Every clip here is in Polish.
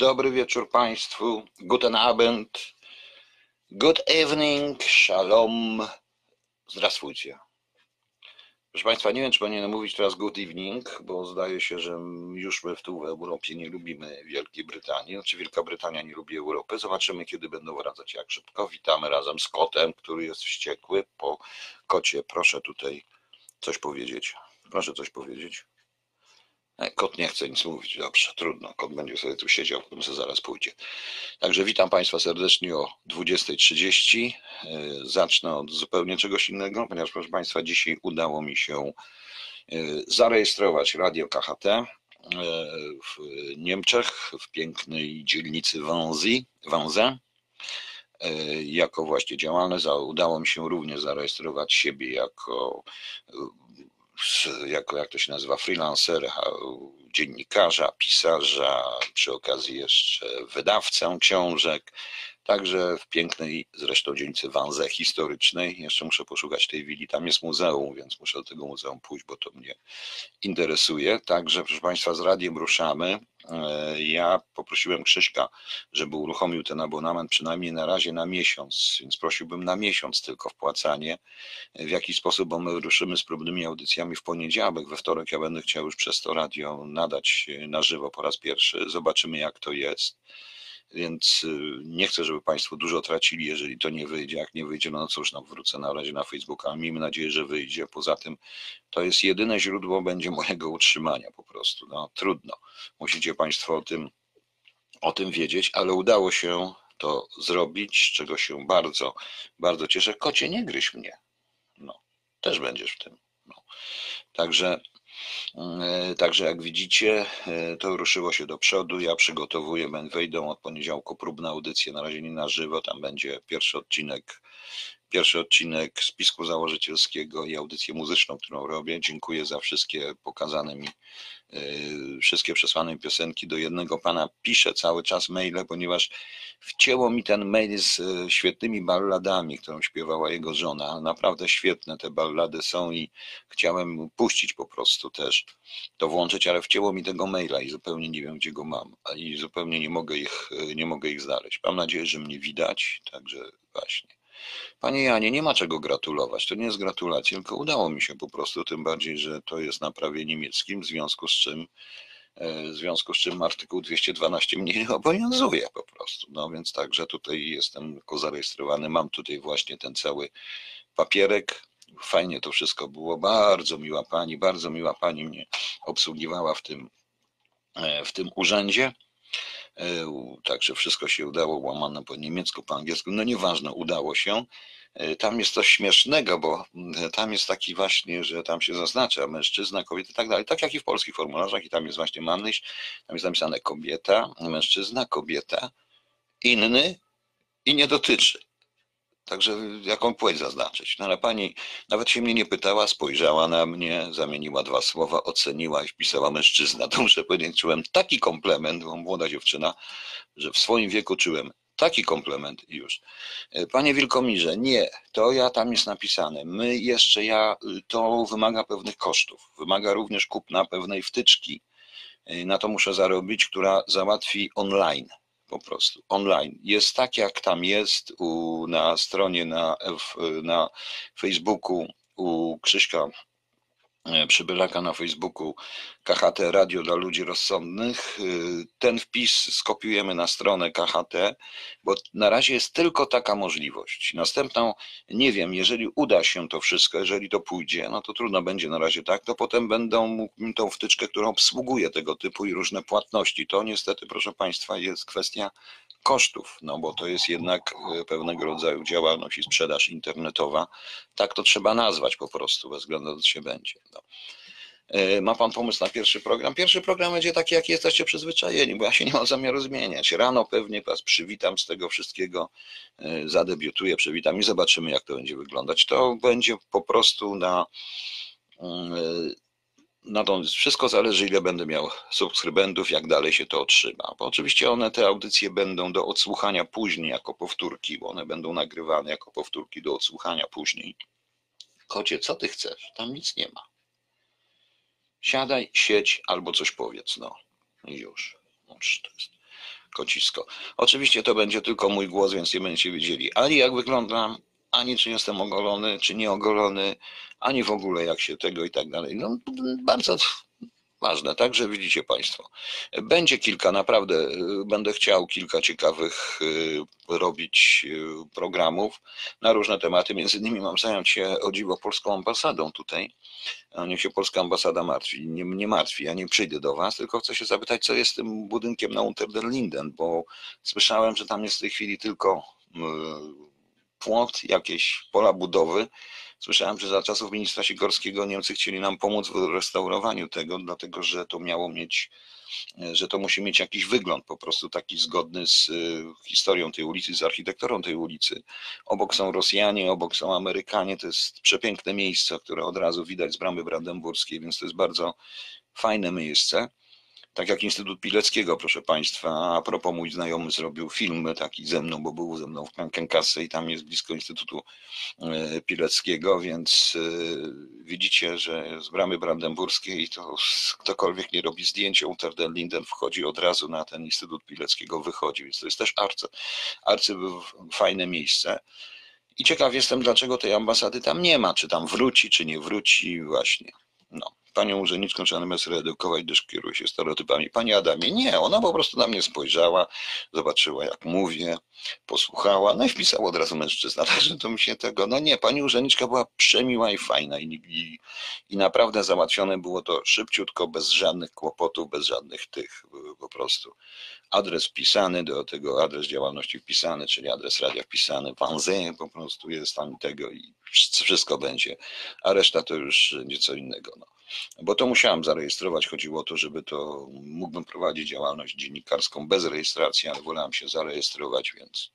Dobry wieczór Państwu. Guten Abend. Good evening. Shalom. Zdrasfujcie. Proszę Państwa, nie wiem, czy powinienem mówić teraz good evening, bo zdaje się, że już my w tu w Europie nie lubimy Wielkiej Brytanii. Znaczy Wielka Brytania nie lubi Europy. Zobaczymy, kiedy będą wracać, jak szybko. Witamy razem z kotem, który jest wściekły po kocie. Proszę tutaj coś powiedzieć. Proszę coś powiedzieć. E, Kot nie chce nic mówić, dobrze, trudno. Kot będzie sobie tu siedział, potem sobie zaraz pójdzie. Także witam Państwa serdecznie o 20.30. E, Zacznę od zupełnie czegoś innego, ponieważ proszę Państwa, dzisiaj udało mi się e, zarejestrować Radio KHT w Niemczech, w pięknej dzielnicy Wanzi, Wanze. Jako właśnie działalne, udało mi się również zarejestrować siebie jako jako jak to się nazywa, freelancera, dziennikarza, pisarza, przy okazji jeszcze wydawcę książek. Także w pięknej zresztą dzielnicy Wanze historycznej. Jeszcze muszę poszukać tej willi. Tam jest muzeum, więc muszę do tego muzeum pójść, bo to mnie interesuje. Także, proszę Państwa, z radiem ruszamy. E, ja poprosiłem Krzyśka, żeby uruchomił ten abonament przynajmniej na razie na miesiąc, więc prosiłbym na miesiąc tylko wpłacanie. W jaki sposób, bo my ruszymy z próbnymi audycjami w poniedziałek, we wtorek ja będę chciał już przez to radio nadać na żywo po raz pierwszy. Zobaczymy jak to jest więc y, nie chcę, żeby Państwo dużo tracili, jeżeli to nie wyjdzie. Jak nie wyjdzie, no cóż, no wrócę na razie na Facebooka, ale miejmy nadzieję, że wyjdzie. Poza tym to jest jedyne źródło będzie mojego utrzymania po prostu. No trudno. Musicie Państwo o tym, o tym wiedzieć, ale udało się to zrobić, czego się bardzo, bardzo cieszę. Kocie, nie gryź mnie. No, też będziesz w tym. No. Także także jak widzicie, e, to ruszyło się do przodu. Ja przygotowuję, wejdą od poniedziałku próbne audycje, na razie nie na żywo. Tam będzie pierwszy odcinek, pierwszy odcinek spisku założycielskiego i audycję muzyczną, którą robię. Dziękuję za wszystkie pokazane mi Y, wszystkie przesłane piosenki do jednego pana. Piszę cały czas maile, ponieważ wcięło mi ten mail z y, świetnymi balladami, którą śpiewała jego żona. Naprawdę świetne te ballady są i chciałem puścić po prostu też to włączyć, ale wcięło mi tego maila i zupełnie nie wiem, gdzie go mam. I zupełnie nie mogę ich, y, nie mogę ich znaleźć. Mam nadzieję, że mnie widać, także właśnie. Panie Janie, nie ma czego gratulować. To nie jest gratulacja, tylko udało mi się po prostu, tym bardziej, że to jest na prawie niemieckim, w związku z czym e, w związku z czym artykuł 212 mnie nie obowiązuje po prostu. No więc także tutaj jestem tylko zarejestrowany. Mam tutaj właśnie ten cały papierek. Fajnie to wszystko było. Bardzo miła pani, bardzo miła pani mnie obsługiwała w tym, e, w tym urzędzie. E, także wszystko się udało, łamane po niemiecku, po angielsku, no nieważne, udało się. E, tam jest coś śmiesznego, bo mm, tam jest taki właśnie, że tam się zaznacza mężczyzna, kobieta i tak dalej, tak jak i w polskich formularzach i tam jest właśnie mannyś, tam jest napisane kobieta, mężczyzna, kobieta, inny i nie dotyczy. Także jaką płeć zaznaczyć? No ale pani nawet się mnie nie pytała, spojrzała na mnie, zamieniła dwa słowa, oceniła i wpisała mężczyzna. To muszę powiedzieć, czułem taki komplement, bo młoda dziewczyna, że w swoim wieku czułem taki komplement i już. E, panie Wilkomirze, nie, to ja tam jest napisane. My jeszcze ja, to wymaga pewnych kosztów. Wymaga również kupna pewnej wtyczki. E, na to muszę zarobić, która załatwi online po prostu online. Jest tak, jak tam jest u, na stronie na, na Facebooku u Krzyśka przybylaka na Facebooku KHT Radio dla ludzi rozsądnych. E, ten wpis skopiujemy na stronę KHT, bo na razie jest tylko taka możliwość. Następną, nie wiem, jeżeli uda się to wszystko, jeżeli to pójdzie, no to trudno będzie na razie tak, to potem będą tą wtyczkę, którą obsługuje tego typu i różne płatności. To niestety, proszę Państwa, jest kwestia kosztów, no bo to jest jednak e, pewnego rodzaju działalność i sprzedaż internetowa. Tak to trzeba nazwać po prostu, bez względu na co się będzie. No. E, Ma pan pomysł na pierwszy program? Pierwszy program będzie taki, jaki jesteście przyzwyczajeni, bo ja się nie mam zamiaru zmieniać. Rano pewnie was przywitam z tego wszystkiego, e, zadebiutuję, przywitam i zobaczymy, jak to będzie wyglądać. To będzie po prostu na. Mm, e, na to wszystko zależy, ile będę miał subskrybentów, jak dalej się to otrzyma. Bo oczywiście one, te audycje będą do odsłuchania później jako powtórki, bo one będą nagrywane jako powtórki do odsłuchania później. Kocie, co ty chcesz? Tam nic nie ma. Siadaj, siedź albo coś powiedz, no. Już. Noż, to jest kocisko. Oczywiście to będzie tylko mój głos, więc nie będziecie wiedzieli ani jak wyglądam, ani czy jestem ogolony, czy nie ogolony, ani w ogóle jak się tego i tak dalej. No bardzo ważne, także widzicie Państwo. Będzie kilka, naprawdę y, będę chciał kilka ciekawych y, robić y, programów na różne tematy. Między innymi mam zająć się o dziwo polską ambasadą tutaj. Niech się polska ambasada martwi. Nie, nie martwi, ja nie przyjdę do Was, tylko chcę się zapytać, co jest z tym budynkiem na Unter den Linden, bo słyszałem, że tam jest w tej chwili tylko płot, jakieś pola budowy. Słyszałem, że za czasów ministra Sikorskiego Niemcy chcieli nam pomóc w restaurowaniu tego, dlatego że to miało mieć, że to musi mieć jakiś wygląd po prostu taki zgodny z y, historią tej ulicy, z architekturą tej ulicy. Obok są Rosjanie, obok są Amerykanie. To jest przepiękne miejsce, które od razu widać z bramy brandenburskiej, więc to jest bardzo fajne miejsce. Tak jak Instytut Pileckiego, proszę Państwa. A propos, mój znajomy zrobił film taki ze mną, bo był ze mną w Kankenkasse i tam jest blisko Instytutu e, Pileckiego, więc e, widzicie, że z bramy brandenburskiej to ktokolwiek nie robi zdjęcia, den Linden wchodzi od razu na ten Instytut Pileckiego, wychodzi, więc to jest też arcy, arcy fajne miejsce. I ciekaw jestem, dlaczego tej ambasady tam nie ma, czy tam wróci, czy nie wróci, właśnie. No. Panią urzędniczką trzeba natomiast reedukować, gdyż kieruje się stereotypami. Pani Adamie, nie, ona po prostu na mnie spojrzała, zobaczyła jak mówię, posłuchała, no i wpisała od razu mężczyzna, także to mi się tego, no nie, pani urzędniczka była przemiła i fajna i, i, i naprawdę załatwione było to szybciutko, bez żadnych kłopotów, bez żadnych tych po prostu. Adres wpisany, do tego adres działalności wpisany, czyli adres radia wpisany, Wanzé po prostu jest tam tego i wszystko będzie, a reszta to już nieco innego. No. Bo to musiałem zarejestrować. Chodziło o to, żeby to mógłbym prowadzić działalność dziennikarską bez rejestracji, ale wolałem się zarejestrować, więc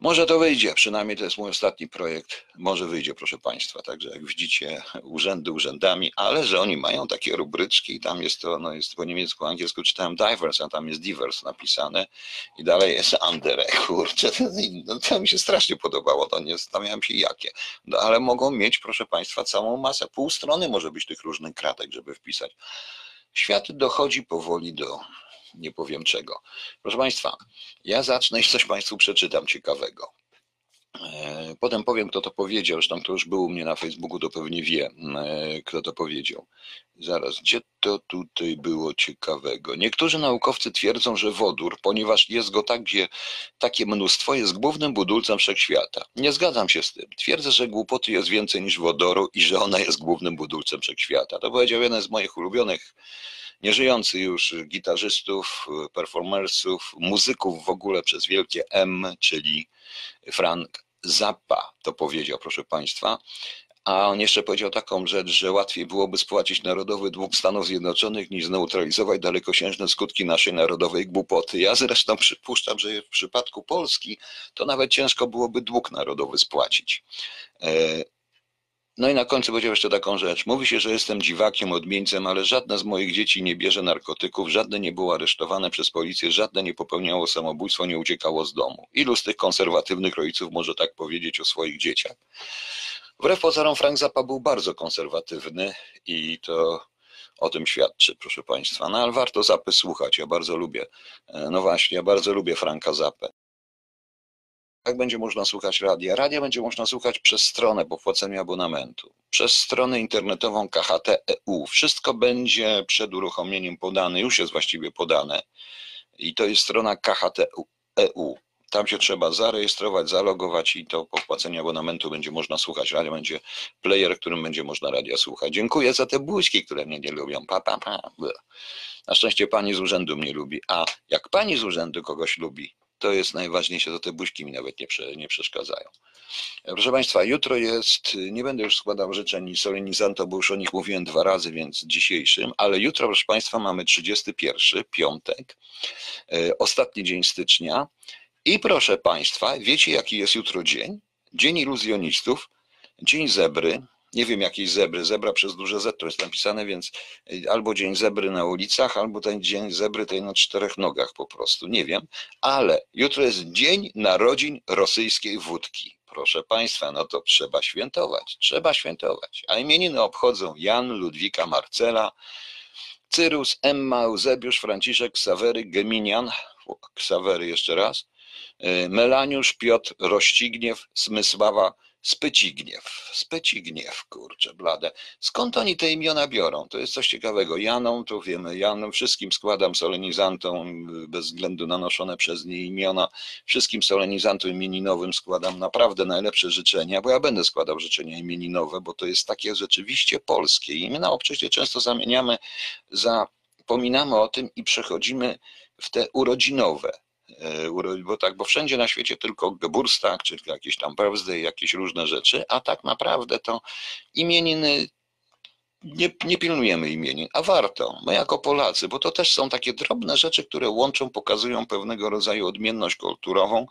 może to wyjdzie. Przynajmniej to jest mój ostatni projekt. Może wyjdzie, proszę Państwa. Także jak widzicie, urzędy urzędami, ale że oni mają takie rubryczki i tam jest to, no jest po niemiecku, angielsku czytałem divers, a tam jest divers napisane i dalej jest under. Kurczę, no, to mi się strasznie podobało. To nie zastanawiałem się jakie. No, ale mogą mieć, proszę Państwa, całą masę. Pół strony może być tych różnych kratek, żeby wpisać. Świat dochodzi powoli do nie powiem czego. Proszę Państwa, ja zacznę i coś Państwu przeczytam ciekawego. E, Potem powiem, kto to powiedział. Zresztą kto już był u mnie na Facebooku, to pewnie wie, e, kto to powiedział. Zaraz, gdzie to tutaj było ciekawego? Niektórzy naukowcy twierdzą, że wodór, ponieważ jest go tak, gdzie takie mnóstwo, jest głównym budulcem wszechświata. Nie zgadzam się z tym. Twierdzę, że głupoty jest więcej niż wodoru i że ona jest głównym budulcem wszechświata. To powiedział jeden z moich ulubionych nieżyjący już gitarzystów, performersów, muzyków w ogóle przez wielkie M, czyli Frank Zappa to powiedział, proszę Państwa. A on jeszcze powiedział taką rzecz, że łatwiej byłoby spłacić narodowy dług Stanów Zjednoczonych niż zneutralizować dalekosiężne skutki naszej narodowej głupoty. Ja zresztą przypuszczam, że w przypadku Polski to nawet ciężko byłoby dług narodowy spłacić. No i na końcu powiedział jeszcze taką rzecz. Mówi się, że jestem dziwakiem, odmieńcem, ale żadne z moich dzieci nie bierze narkotyków, żadne nie było aresztowane przez policję, żadne nie popełniało samobójstwo, nie uciekało z domu. Ilu z tych konserwatywnych rodziców może tak powiedzieć o swoich dzieciach? Wbrew pozorom Frank Zappa był bardzo konserwatywny i to o tym świadczy, proszę Państwa. No ale warto Zapy słuchać, ja bardzo lubię. E, No właśnie, ja bardzo lubię Franka Zappę. Jak będzie można słuchać radia? Radia będzie można słuchać przez stronę po płaceniu abonamentu, przez stronę internetową KHT.eu. Wszystko będzie przed uruchomieniem podane, już jest właściwie podane. I to jest strona KHT.eu. Tam się trzeba zarejestrować, zalogować i to po wpłaceniu abonamentu będzie można słuchać radia. Będzie player, którym będzie można radia słuchać. Dziękuję za te buźki, które mnie nie lubią. Pa, pa, pa. Na szczęście pani z urzędu mnie lubi. A jak pani z urzędu kogoś lubi, to jest najważniejsze, to te buźki mi nawet nie, prze, nie przeszkadzają. Proszę Państwa, jutro jest, nie będę już składał życzeń solenizantom, bo już o nich mówiłem dwa razy, więc dzisiejszym, ale jutro, proszę Państwa, mamy 31, piątek, e, ostatni dzień stycznia i proszę Państwa, wiecie jaki jest jutro dzień? Dzień iluzjonistów, dzień zebry, nie wiem jakiej zebry, zebra przez duże Z to jest napisane, więc y, albo dzień zebry na ulicach, albo ten dzień zebry tej na czterech nogach po prostu, nie wiem, ale jutro jest dzień narodzin rosyjskiej wódki. Proszę Państwa, no to trzeba świętować, trzeba świętować. A imieniny obchodzą Jan, Ludwika, Marcela, Cyrus, Emma, Eusebiusz, Franciszek, Ksawery, Geminian, Ksawery jeszcze raz, y, Melaniusz, Piotr, Rościgniew, Smysława, Spycigniew, Spycigniew, kurczę, blade. Skąd oni te imiona biorą? To jest coś ciekawego. Janą, to wiemy, Janą, wszystkim składam solenizantom, bez względu na noszone przez nie imiona, wszystkim solenizantom imieninowym składam naprawdę najlepsze życzenia, bo ja będę składał życzenia imieninowe, bo to jest takie rzeczywiście polskie. Imiona obczyście często zamieniamy, zapominamy o tym i przechodzimy w te urodzinowe E, bo tak, bo wszędzie na świecie tylko Geburtstag, czy jakieś tam birthday, jakieś różne rzeczy, a tak naprawdę to imieniny nie, nie pilnujemy imienin, a warto, my jako Polacy, bo to też są takie drobne rzeczy, które łączą, pokazują pewnego rodzaju odmienność kulturową,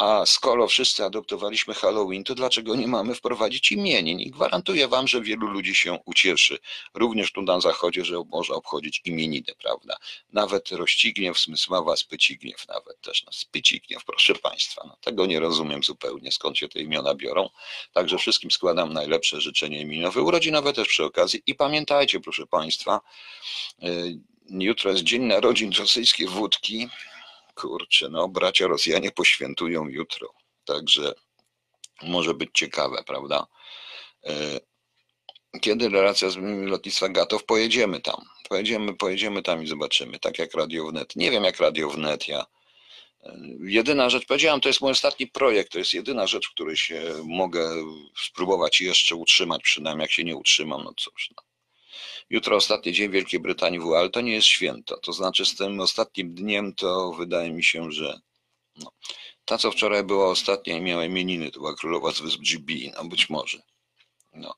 a skoro wszyscy adoptowaliśmy Halloween, to dlaczego nie mamy wprowadzić imienin? I gwarantuję wam, że wielu ludzi się ucieszy. Również tu na zachodzie, że można obchodzić imieniny, prawda? Nawet Rościgniew, Smysława, Spycigniew nawet też. No, Spycigniew, proszę państwa. No, tego nie rozumiem zupełnie, skąd się te imiona biorą. Także wszystkim składam najlepsze życzenia imieninowe, urodzinowe też przy okazji. I pamiętajcie, proszę państwa, y, jutro jest Dzień Narodzin Rosyjskiej Wódki kurczę, no bracia Rosjanie poświętują jutro, także może być ciekawe, prawda? E, kiedy relacja z lotnictwa Gatow? Pojedziemy tam. Pojedziemy, pojedziemy tam i zobaczymy. Tak jak Radio Wnet. Nie wiem jak Radio Wnet. Ja e, Jedyna rzecz, powiedziałam, to jest mój ostatni projekt, to jest jedyna rzecz, w której się mogę spróbować jeszcze utrzymać, przynajmniej jak się nie utrzymam, no cóż. No. Jutro ostatni dzień Wielkiej Brytanii w ale to nie jest święto. To znaczy z tym ostatnim dniem to wydaje mi się, że no, ta, co wczoraj była ostatnia i miała imieniny, to była królowa z wysp GB, no być może. No.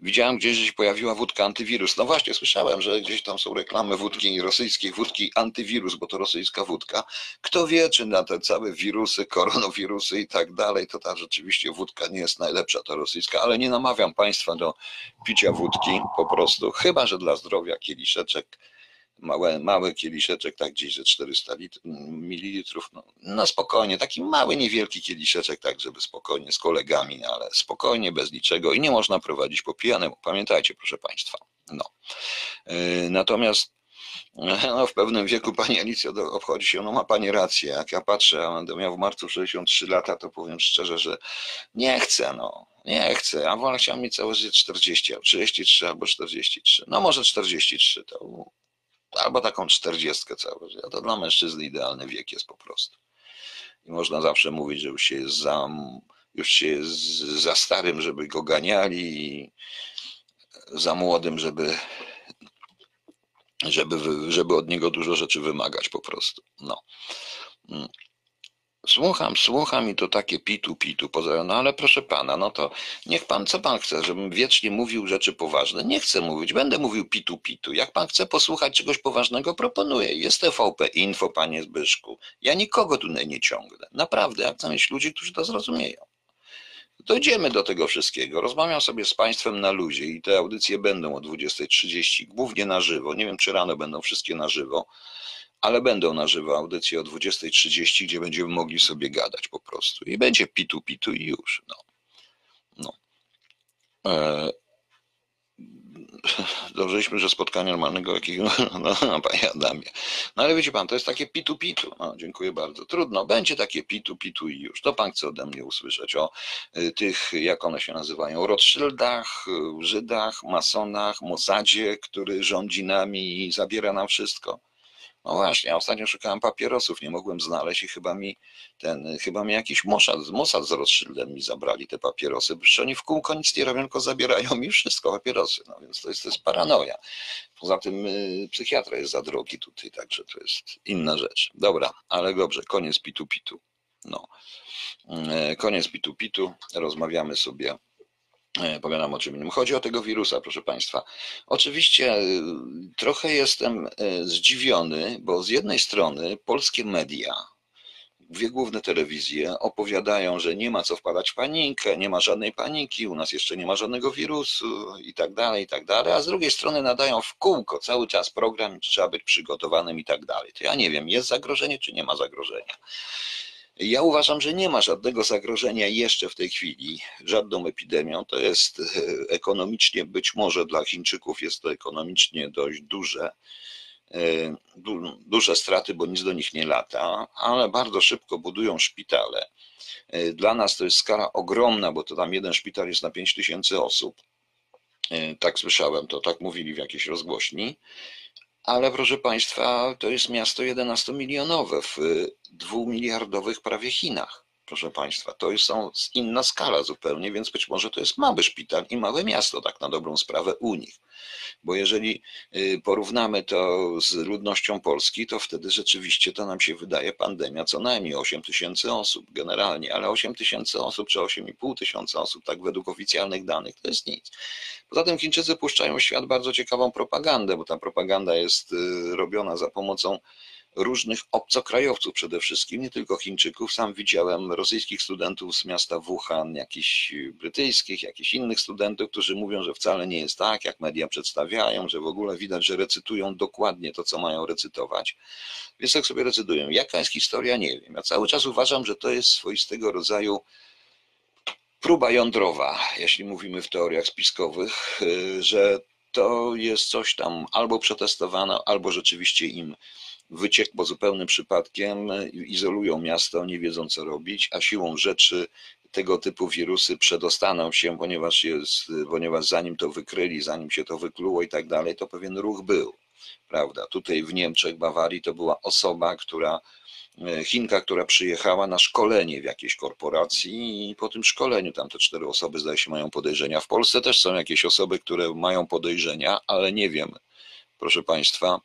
Widziałem gdzieś, że się pojawiła wódka antywirus. No właśnie, słyszałem, że gdzieś tam są reklamy wódki, rosyjskiej wódki antywirus, bo to rosyjska wódka. Kto wie, czy na te całe wirusy, koronawirusy i tak dalej, to ta rzeczywiście wódka nie jest najlepsza, ta rosyjska, ale nie namawiam Państwa do picia wódki po prostu, chyba, że dla zdrowia kieliszeczek małe, mały kieliszeczek, tak gdzieś ze 400 litr, mililitrów, no, no spokojnie, taki mały, niewielki kieliszeczek, tak żeby spokojnie z kolegami, ale spokojnie, bez niczego i nie można prowadzić po pijanemu, pamiętajcie proszę Państwa. No. Yy, natomiast no, w pewnym wieku pani Alicja obchodzi się, no ma pani rację, jak ja patrzę, a będę miał w marcu 63 lata, to powiem szczerze, że nie chcę, no, nie chcę, a wolę chciałem mieć całe życie 40, 33 albo 43, no może 43, to albo taką czterdziestkę całe życie. To dla mężczyzny idealny wiek jest po prostu. I można zawsze mówić, że już się jest za, już się jest za starym, żeby go ganiali i za młodym, żeby, żeby, żeby od niego dużo rzeczy wymagać po prostu. No. Słucham, słucham i to takie pitu, pitu, poza, no ale proszę pana, no to niech pan, co pan chce, żebym wiecznie mówił rzeczy poważne? Nie chcę mówić, będę mówił pitu, pitu. Jak pan chce posłuchać czegoś poważnego, proponuję. Jest TVP Info, panie Zbyszku. Ja nikogo tutaj nie ciągnę. Naprawdę, ja chcę mieć ludzi, którzy to zrozumieją. Dojdziemy do tego wszystkiego. Rozmawiam sobie z Państwem na luzie i te audycje będą o 20.30, głównie na żywo. Nie wiem, czy rano będą wszystkie na żywo ale będą na żywo audycje o 20.30, gdzie będziemy mogli sobie gadać po prostu. I będzie pitu, pitu i już. No. No. E... Dobrześmy, że spotkania normalnego jakiego, no, no, panie Adamie. No ale wiecie pan, to jest takie pitu, pitu. No, dziękuję bardzo. Trudno, będzie takie pitu, pitu i już. To pan chce ode mnie usłyszeć o y, tych, jak one się nazywają, Rothschildach, Żydach, masonach, Mossadzie, który rządzi nami i zabiera nam wszystko. No właśnie, ja ostatnio szukałem papierosów, nie mogłem znaleźć i chyba mi ten, chyba mi jakiś Mossad, Mossad z Rothschildem mi zabrali te papierosy, bo oni w kółko nic nie robią, tylko zabierają mi wszystko, papierosy, no więc to jest, to jest paranoja. Poza tym y, psychiatra jest za drogi tutaj, także to jest inna rzecz. Dobra, ale dobrze, koniec pitu pitu. No. E, koniec pitu pitu. Rozmawiamy sobie pogadam o czym innym. Chodzi o tego wirusa, proszę Państwa. Oczywiście e, trochę jestem e, zdziwiony, bo z jednej strony polskie media, dwie główne telewizje opowiadają, że nie ma co wpadać w panikę, nie ma żadnej paniki, u nas jeszcze nie ma żadnego wirusu i tak dalej, i tak dalej, a z drugiej strony nadają w kółko cały czas program, trzeba być przygotowanym i tak dalej. To ja nie wiem, jest zagrożenie czy nie ma zagrożenia. Ja uważam, że nie ma żadnego zagrożenia jeszcze w tej chwili, żadną epidemią. To jest e, ekonomicznie, być może dla Chińczyków jest to ekonomicznie dość duże, e, duże straty, bo nic do nich nie lata, ale bardzo szybko budują szpitale. E, dla nas to jest skala ogromna, bo to tam jeden szpital jest na 5 tysięcy osób. Tak słyszałem, to tak mówili w jakiejś rozgłośni. Ale proszę Państwa, to jest miasto 11-milionowe w dwumiliardowych prawie Chinach. Proszę Państwa, to jest są inna skala zupełnie, więc być może to jest mały szpital i małe miasto, tak na dobrą sprawę u nich. Bo jeżeli y, porównamy to z ludnością Polski, to wtedy rzeczywiście to nam się wydaje pandemia co najmniej 8 tysięcy osób generalnie, ale 8 tysięcy osób czy 8,5 tysiąca osób, tak według oficjalnych danych, to jest nic. Poza tym Chińczycy puszczają w świat bardzo ciekawą propagandę, bo ta propaganda jest y, robiona za pomocą różnych obcokrajowców przede wszystkim, nie tylko Chińczyków. Sam widziałem rosyjskich studentów z miasta Wuhan, jakichś brytyjskich, jakichś innych studentów, którzy mówią, że wcale nie jest tak, jak media przedstawiają, że w ogóle widać, że recytują dokładnie to, co mają recytować. Więc tak sobie recytują. Jaka jest historia, nie wiem. Ja cały czas uważam, że to jest swoistego rodzaju próba jądrowa, jeśli mówimy w teoriach spiskowych, że to jest coś tam albo przetestowane, albo rzeczywiście im wyciek po zupełnym przypadkiem, izolują miasto, nie wiedzą co robić, a siłą rzeczy tego typu wirusy przedostaną się, ponieważ, jest, ponieważ zanim to wykryli, zanim się to wykluło i tak dalej, to pewien ruch był. Prawda? Tutaj w Niemczech, Bawarii to była osoba, która e, Chinka, która przyjechała na szkolenie w jakiejś korporacji i po tym szkoleniu tam te cztery osoby zdaje się mają podejrzenia. W Polsce też są jakieś osoby, które mają podejrzenia, ale nie wiem, proszę Państwa.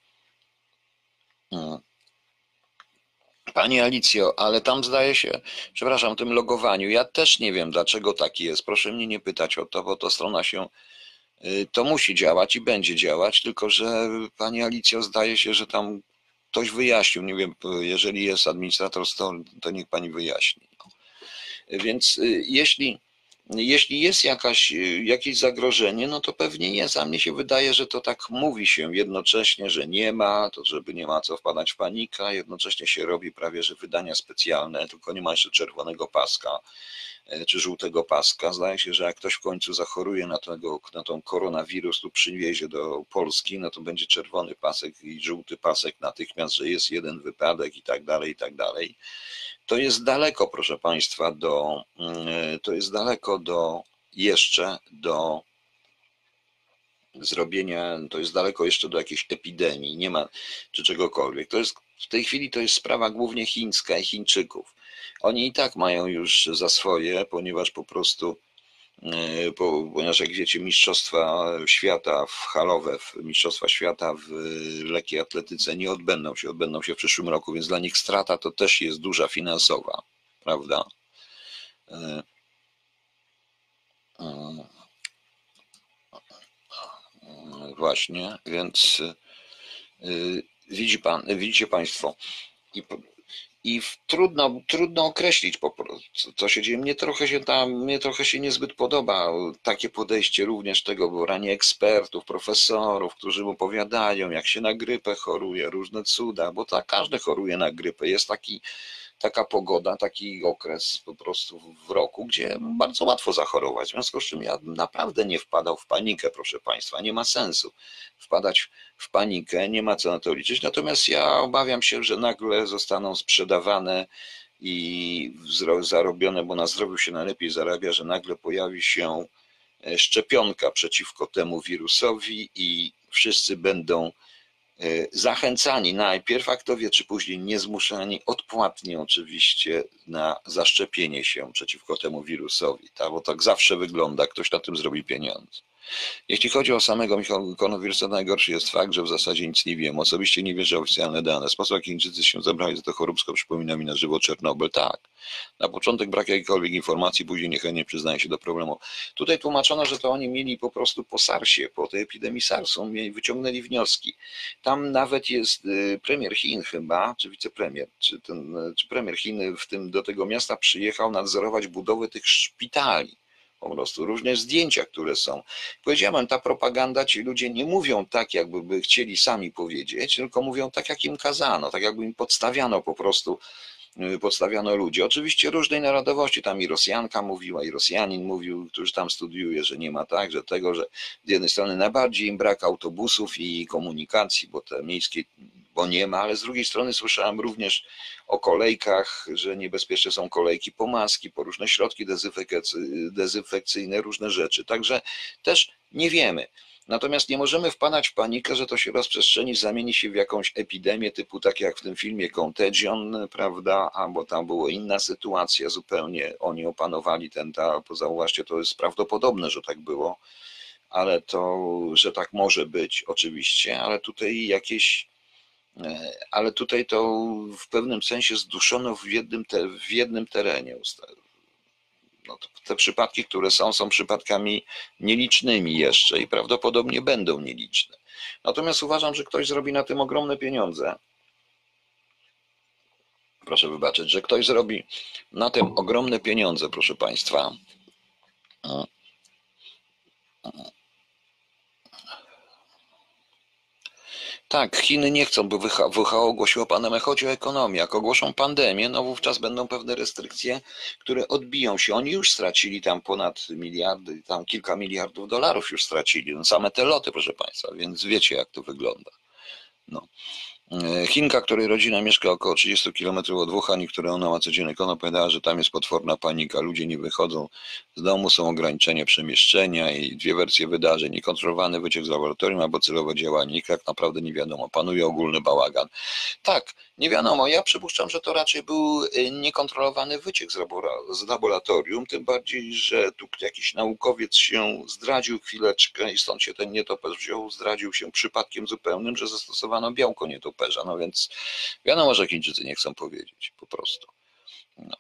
Pani Alicjo, ale tam zdaje się, przepraszam, tym logowaniu, ja też nie wiem, dlaczego tak jest. Proszę mnie nie pytać o to, bo to strona się, y, to musi działać i będzie działać, tylko że Pani Alicjo, zdaje się, że tam ktoś wyjaśnił, nie wiem, jeżeli jest administrator, to, to niech Pani wyjaśni. Więc y, jeśli jeśli jest jakaś, jakieś zagrożenie, no to pewnie jest, a mnie się wydaje, że to tak mówi się jednocześnie, że nie ma, to żeby nie ma co wpadać w panikę, jednocześnie się robi prawie, że wydania specjalne, tylko nie ma jeszcze czerwonego paska czy żółtego paska. Zdaje się, że jak ktoś w końcu zachoruje na, tego, na tą koronawirus, tu przywiezie do Polski, no to będzie czerwony pasek i żółty pasek natychmiast, że jest jeden wypadek i tak dalej, i tak dalej to jest daleko, proszę Państwa, do, mm, to jest daleko do jeszcze do zrobienia, to jest daleko jeszcze do jakiejś epidemii, nie ma czy czegokolwiek. To jest, w tej chwili to jest sprawa głównie chińska i Chińczyków. Oni i tak mają już za swoje, ponieważ po prostu E, ponieważ jak wiecie, Mistrzostwa Świata w halowe, Mistrzostwa Świata w lekkiej atletyce nie odbędą się, odbędą się w przyszłym roku, więc dla nich strata to też jest duża finansowa, prawda? E, e, właśnie, więc widzi pan, widzicie Państwo, i i trudno, trudno określić po prostu, co się dzieje. Mnie trochę się tam, mnie trochę się niezbyt podoba takie podejście również tego branie ekspertów, profesorów, którzy opowiadają, jak się na grypę choruje, różne cuda, bo tak, każdy choruje na grypę. Jest taki taka pogoda, taki okres po prostu w roku, gdzie bardzo łatwo zachorować. W związku z czym ja naprawdę nie wpadał w panikę, proszę Państwa. Nie ma sensu wpadać w panikę, nie ma co na to liczyć. Natomiast ja obawiam się, że nagle zostaną sprzedawane i zarobione, bo na zdrowiu się najlepiej zarabia, że nagle pojawi się e, szczepionka przeciwko temu wirusowi i wszyscy będą zachęcani najpierw, a kto wie, czy później niezmuszani, odpłatnie oczywiście na zaszczepienie się przeciwko temu wirusowi, tak? bo tak zawsze wygląda, ktoś na tym zrobi pieniądze. Jeśli chodzi o samego koronawirusa, najgorszy jest fakt, że w zasadzie nic nie wiem. Osobiście nie wierzę w oficjalne dane. Sposób, jak Chińczycy się zabrali za to choróbsko, przypomina mi na żywo Czernobyl. Tak. Na początek brak jakiejkolwiek informacji, później niechętnie przyznaje się do problemu. Tutaj tłumaczono, że to oni mieli po prostu po SARSie, po tej epidemii SARS-u, wyciągnęli wnioski. Tam nawet jest y, premier Chin chyba, czy wicepremier, czy, ten, czy premier Chin w tym, do tego miasta przyjechał nadzorować budowę tych szpitali po prostu różne zdjęcia, które są. Powiedziałem, ta propaganda, ci ludzie nie mówią tak, jakby by chcieli sami powiedzieć, tylko mówią tak, jak im kazano, tak jakby im podstawiano po prostu, y, podstawiano ludzi. Oczywiście różnej narodowości, tam i Rosjanka mówiła, i Rosjanin mówił, którzy tam studiuje, że nie ma tak, że tego, że z jednej strony najbardziej im brak autobusów i komunikacji, bo te miejskie bo nie ma, ale z drugiej strony słyszałem również o kolejkach, że niebezpieczne są kolejki po maski, po różne środki dezynfekcyjne, różne rzeczy. Także też nie wiemy. Natomiast nie możemy wpadać w panikę, że to się rozprzestrzeni, zamieni się w jakąś epidemię typu tak jak w tym filmie Contagion, prawda, albo tam była inna sytuacja zupełnie, oni opanowali ten, ta, zauważcie, to jest prawdopodobne, że tak było, ale to, że tak może być oczywiście, ale tutaj jakieś ale tutaj to w pewnym sensie zduszono w jednym, te, w jednym terenie. No te przypadki, które są, są przypadkami nielicznymi jeszcze i prawdopodobnie będą nieliczne. Natomiast uważam, że ktoś zrobi na tym ogromne pieniądze. Proszę wybaczyć, że ktoś zrobi na tym ogromne pieniądze, proszę Państwa. Tak, Chiny nie chcą, by WHO ogłosiło pandemię. Chodzi o ekonomię. Jak ogłoszą pandemię, no wówczas będą pewne restrykcje, które odbiją się. Oni już stracili tam ponad miliardy, tam kilka miliardów dolarów już stracili. No same te loty, proszę Państwa, więc wiecie, jak to wygląda. No. E, Chinka, której rodzina mieszka około 30 km od Wuhan i której ona ma codzienny kon, opowiadała, że tam jest potworna panika, ludzie nie wychodzą z domu, są ograniczenia przemieszczenia i dwie wersje wydarzeń, niekontrolowany wyciek z laboratorium albo celowe działanie, i tak naprawdę nie wiadomo, panuje ogólny bałagan. Tak, nie wiadomo, ja przypuszczam, że to raczej był y, niekontrolowany wyciek z laboratorium, tym bardziej, że tu jakiś naukowiec się zdradził chwileczkę i stąd się ten nietoperz wziął, zdradził się przypadkiem zupełnym, że zastosowano białko nietoperza, no więc wiadomo, że Chińczycy nie chcą powiedzieć, po prostu. No.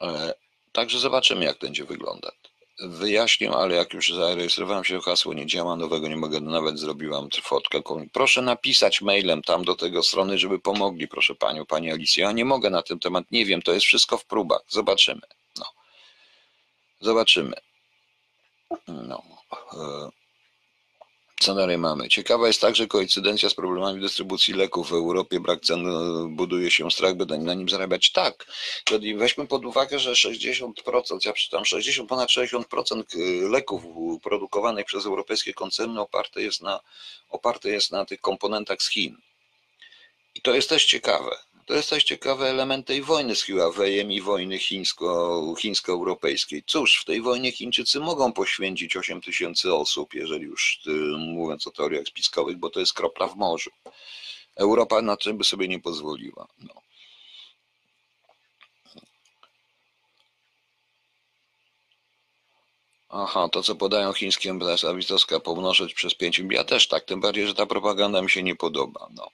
E, także zobaczymy, jak będzie wyglądać wyjaśnię, ale jak już zarejestrowałem się, hasło nie działa, nowego nie mogę, nawet zrobiłam fotkę. Proszę napisać mailem tam do tego strony, żeby pomogli, proszę panią, pani Alicję. Ja nie mogę na ten temat, nie wiem, to jest wszystko w próbach. Zobaczymy. No. Zobaczymy. No. Co dalej mamy? Ciekawa jest także koincydencja z problemami dystrybucji leków w Europie. Brak cen e, buduje się strach, by na nim zarabiać. Tak, weźmy pod uwagę, że 60%, ja przeczytam, 60, ponad 60% e, leków produkowanych przez europejskie koncerny oparte jest na, oparte jest na tych komponentach z Chin. I to jest też ciekawe. To jest też ciekawy element tej wojny z Huawei'em i wojny chińsko, chińsko-europejskiej. Cóż, w tej wojnie Chińczycy mogą poświęcić 8 tysięcy osób, jeżeli już y, mówiąc o teoriach spiskowych, bo to jest kropla w morzu. Europa na tym by sobie nie pozwoliła. No. Aha, to co podają chińskie empresy, a Witowska pomnożyć przez 5 Ja też tak, tym bardziej, że ta propaganda mi się nie podoba. No.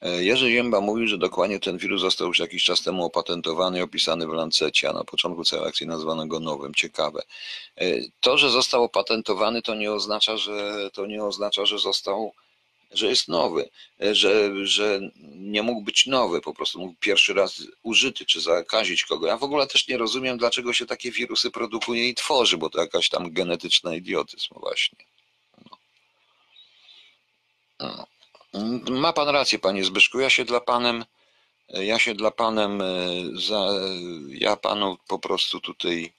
E, Jerzy Zięba mówił, że dokładnie ten wirus został już jakiś czas temu opatentowany i opisany w Lancecie, a na początku całej akcji nazwano go nowym. Ciekawe. E, to, że został opatentowany, to nie oznacza, że to nie oznacza, że został, że jest nowy, e, że, że nie mógł być nowy, po prostu mógł pierwszy raz użyty czy zakazić kogo. Ja w ogóle też nie rozumiem, dlaczego się takie wirusy produkuje i tworzy, bo to jakaś tam genetyczna idiotyzm właśnie. No. No. Ma pan rację, panie Zbyszku. Ja się dla panem, ja się dla panem, e, za, ja panu po prostu tutaj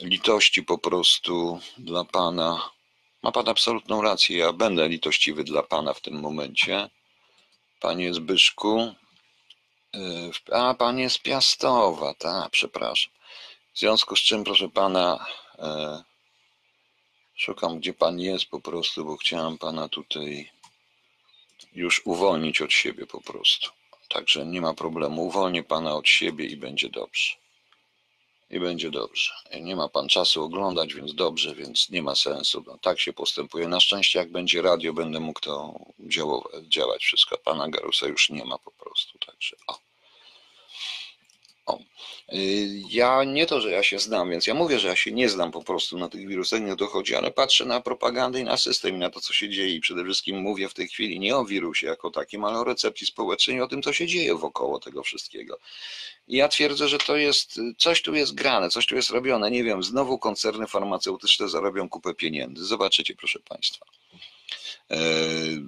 litości po prostu dla pana. Ma pan absolutną rację. Ja będę litościwy dla pana w tym momencie. Panie Zbyszku. E, a, pan jest Piastowa, tak, przepraszam. W związku z czym, proszę pana, e, szukam, gdzie pan jest po prostu, bo chciałem pana tutaj już uwolnić od siebie po prostu. Także nie ma problemu. Uwolnię pana od siebie i będzie dobrze. i będzie dobrze. Nie ma pan czasu oglądać, więc dobrze, więc nie ma sensu. No, tak się postępuje. Na szczęście, jak będzie radio, będę mógł to działać wszystko. Pana Garusa już nie ma po prostu, także o. o. Y, Ja nie to, że ja się znam, więc ja mówię, że ja się nie znam po prostu na tych wirusach, nie o to chodzi, ale patrzę na propagandę i na system i na to, co się dzieje i przede wszystkim mówię w tej chwili nie o wirusie jako takim, ale o recepcji społecznej i o tym, co się dzieje wokoło tego wszystkiego. I ja twierdzę, że to jest, coś tu jest grane, coś tu jest robione. Nie wiem, znowu koncerny farmaceutyczne zarobią kupę pieniędzy. Zobaczycie, proszę Państwa. Eee,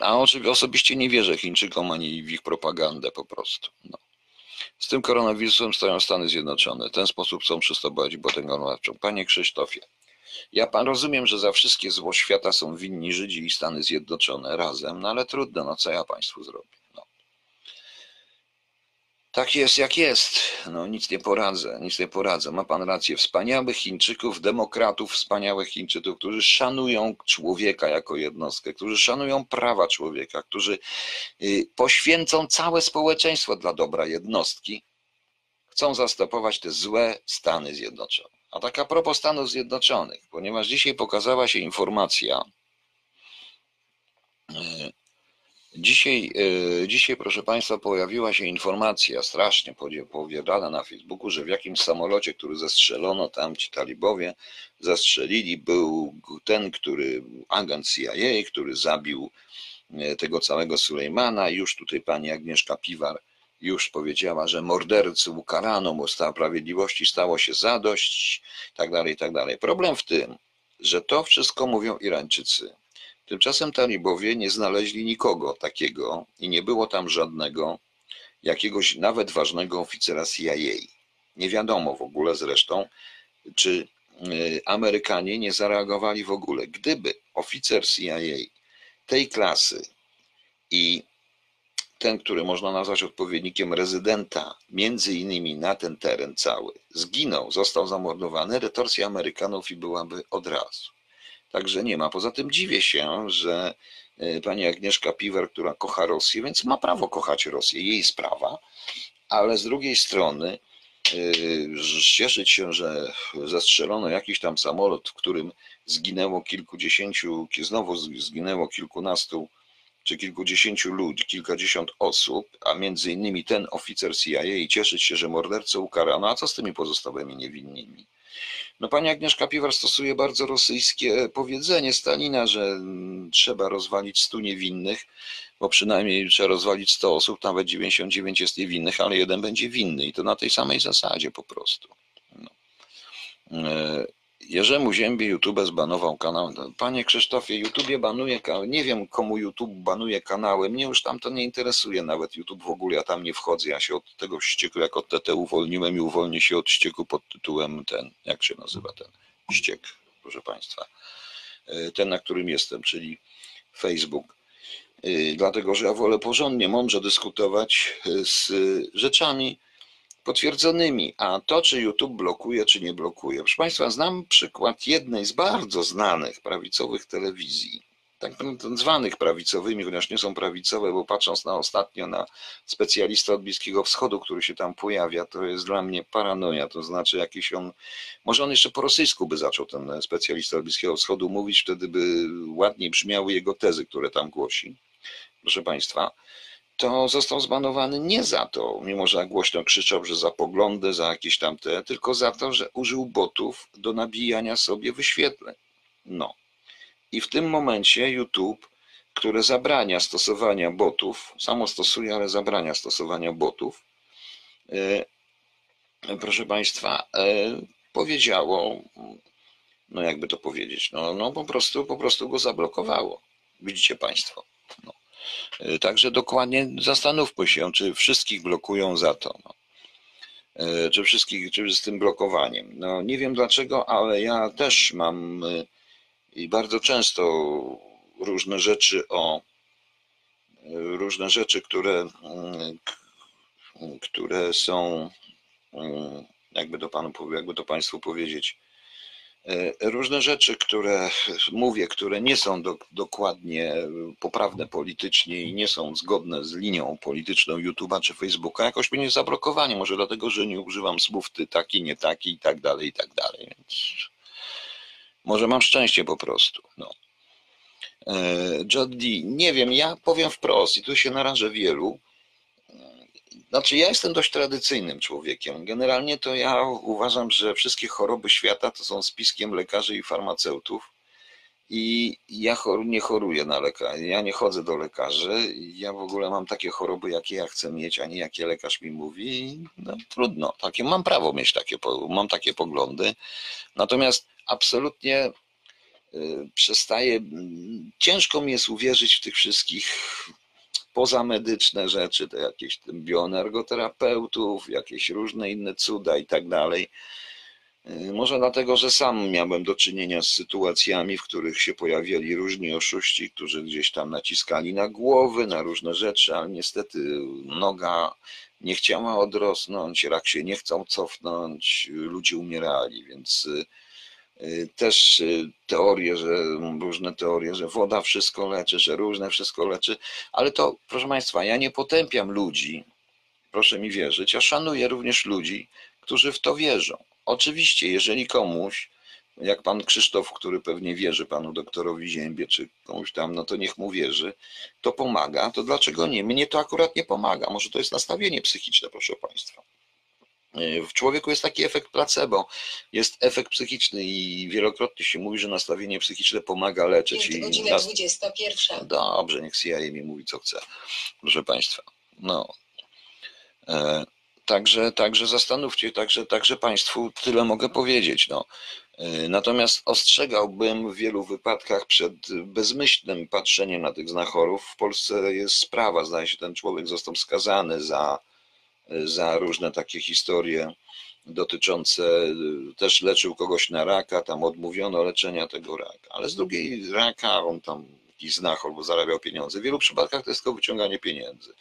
A osobiście nie wierzę Chińczykom ani w ich propagandę po prostu. No. Z tym koronawirusem stoją Stany Zjednoczone. W ten sposób chcą przystąpić potęgą gospodarczą. Panie Krzysztofie, ja pan rozumiem, że za wszystkie zło świata są winni Żydzi i Stany Zjednoczone razem, no ale trudno, no co ja państwu zrobię. Tak jest jak jest. No nic nie poradzę, nic nie poradzę. Ma pan rację. Wspaniałych Chińczyków, demokratów, wspaniałych Chińczyków, którzy szanują człowieka jako jednostkę, którzy szanują prawa człowieka, którzy y, poświęcą całe społeczeństwo dla dobra jednostki, chcą zastopować te złe Stany Zjednoczone. A tak a propos Stanów Zjednoczonych, ponieważ dzisiaj pokazała się informacja, y, Dzisiaj, e, dzisiaj, proszę Państwa, pojawiła się informacja strasznie powiadana na Facebooku, że w jakimś samolocie, który zestrzelono, tam ci talibowie zastrzelili, był ten, który, agent CIA, który zabił e, tego całego Sulejmana. Już tutaj pani Agnieszka Piwar już powiedziała, że mordercy ukarano, mu sprawiedliwości stało się zadość, tak dalej, tak dalej. Problem w tym, że to wszystko mówią Irańczycy. Tymczasem talibowie nie znaleźli nikogo takiego i nie było tam żadnego jakiegoś nawet ważnego oficera CIA. Nie wiadomo w ogóle zresztą, czy y, Amerykanie nie zareagowali w ogóle. Gdyby oficer CIA tej klasy i ten, który można nazwać odpowiednikiem rezydenta, między innymi na ten teren cały, zginął, został zamordowany, retorsja Amerykanów i byłaby od razu. Także nie ma. Poza tym dziwię się, że e, pani Agnieszka Piwer, która kocha Rosję, więc ma prawo kochać Rosję, jej sprawa, ale z drugiej strony e, cieszyć się, że zastrzelono jakiś tam samolot, w którym zginęło kilkudziesięciu, znowu zginęło kilkunastu czy kilkudziesięciu ludzi, kilkadziesiąt osób, a między innymi ten oficer CIA i cieszyć się, że mordercę ukarano, a co z tymi pozostałymi niewinnymi? No pani Agnieszka Piwar stosuje bardzo rosyjskie powiedzenie Stalina, że mm, trzeba rozwalić stu niewinnych, bo przynajmniej trzeba rozwalić 100 osób, nawet 99 jest niewinnych, ale jeden będzie winny i to na tej samej zasadzie po prostu. No. Jerzemu Ziębie YouTube zbanował kanał. Panie Krzysztofie, YouTube banuje, ka- nie wiem komu YouTube banuje kanały, mnie już tam to nie interesuje nawet YouTube w ogóle, ja tam nie wchodzę, ja się od tego ścieku, jak od TT uwolniłem i uwolnię się od ścieku pod tytułem ten, jak się nazywa ten ściek, proszę Państwa, E, ten na którym jestem, czyli Facebook. E, Dlatego, że ja wolę porządnie, mądrze dyskutować e, z rzeczami, potwierdzonymi, a to, czy YouTube blokuje, czy nie blokuje. Proszę Państwa, znam przykład jednej z bardzo znanych prawicowych telewizji, tak zwanych prawicowymi, chociaż nie są prawicowe, bo patrząc na ostatnio na specjalista od Bliskiego Wschodu, który się tam pojawia, to jest dla mnie paranoja, to znaczy jakiś on, może on jeszcze po rosyjsku by zaczął ten specjalista od Bliskiego Wschodu mówić, wtedy by ładniej brzmiały jego tezy, które tam głosi. Proszę Państwa, to został zbanowany nie za to, mimo że głośno krzyczał, że za poglądy, za jakieś tam te, tylko za to, że użył botów do nabijania sobie wyświetleń. No. I w tym momencie YouTube, które zabrania stosowania botów, samo stosuje, ale zabrania stosowania botów, e, proszę Państwa, e, powiedziało, no jakby to powiedzieć, no, no po prostu, po prostu go zablokowało. Widzicie Państwo. No. E, Także dokładnie zastanówmy się, czy wszystkich blokują za to. No. E, Czy wszystkich, czy z tym blokowaniem. No nie wiem dlaczego, ale ja też mam e, i bardzo często różne rzeczy o różne rzeczy, które, mm, które są, mm, jakby to panu jakby to państwu powiedzieć, różne rzeczy, które mówię, które nie są do, dokładnie poprawne politycznie i nie są zgodne z linią polityczną YouTube'a czy Facebooka, jakoś mnie zablokowani. Może dlatego, że nie używam słów ty taki, nie taki i tak dalej, i tak dalej. Więc może mam szczęście po prostu. No. E, Jody, nie wiem, ja powiem wprost i tu się narażę wielu. Znaczy, ja jestem dość tradycyjnym człowiekiem. Generalnie to ja uważam, że wszystkie choroby świata to są spiskiem lekarzy i farmaceutów. I ja nie choruję na lekarzy, ja nie chodzę do lekarzy. Ja w ogóle mam takie choroby, jakie ja chcę mieć, a nie jakie lekarz mi mówi. No, trudno, takie, mam prawo mieć takie, mam takie poglądy. Natomiast absolutnie y, przestaje, ciężko mi jest uwierzyć w tych wszystkich pozamedyczne rzeczy, to jakieś bioenergoterapeutów, jakieś różne inne cuda i tak dalej. Y, może dlatego, że sam miałem do czynienia z sytuacjami, w których się pojawiali różni oszuści, którzy gdzieś tam naciskali na głowy, na różne rzeczy, ale niestety noga nie chciała odrosnąć, rak się nie chcą cofnąć, ludzie umierali, więc y, też y, teorie, że różne teorie, że woda wszystko leczy, że różne wszystko leczy, ale to, proszę Państwa, ja nie potępiam ludzi, proszę mi wierzyć, ja szanuję również ludzi, którzy w to wierzą. Oczywiście, jeżeli komuś, jak pan Krzysztof, który pewnie wierzy panu doktorowi Ziębie, czy komuś tam, no to niech mu wierzy, to pomaga, to dlaczego nie? Mnie to akurat nie pomaga. Może to jest nastawienie psychiczne, proszę Państwa. E, w człowieku jest taki efekt placebo, jest efekt psychiczny i wielokrotnie się mówi, że nastawienie psychiczne pomaga leczyć. Jest godzina nas... 21. Dobrze, niech CIA mi mówi co chce, proszę Państwa. No. E, także, także zastanówcie, także, także Państwu tyle mogę powiedzieć. No. E, natomiast ostrzegałbym w wielu wypadkach przed bezmyślnym patrzeniem na tych znachorów. W Polsce jest sprawa, zdaje się, ten człowiek został skazany za za różne takie historie dotyczące, też leczył kogoś na raka, tam odmówiono leczenia tego raka, ale z drugiej raka on tam jakiś znachor, bo zarabiał pieniądze. W wielu przypadkach to jest tylko wyciąganie pieniędzy.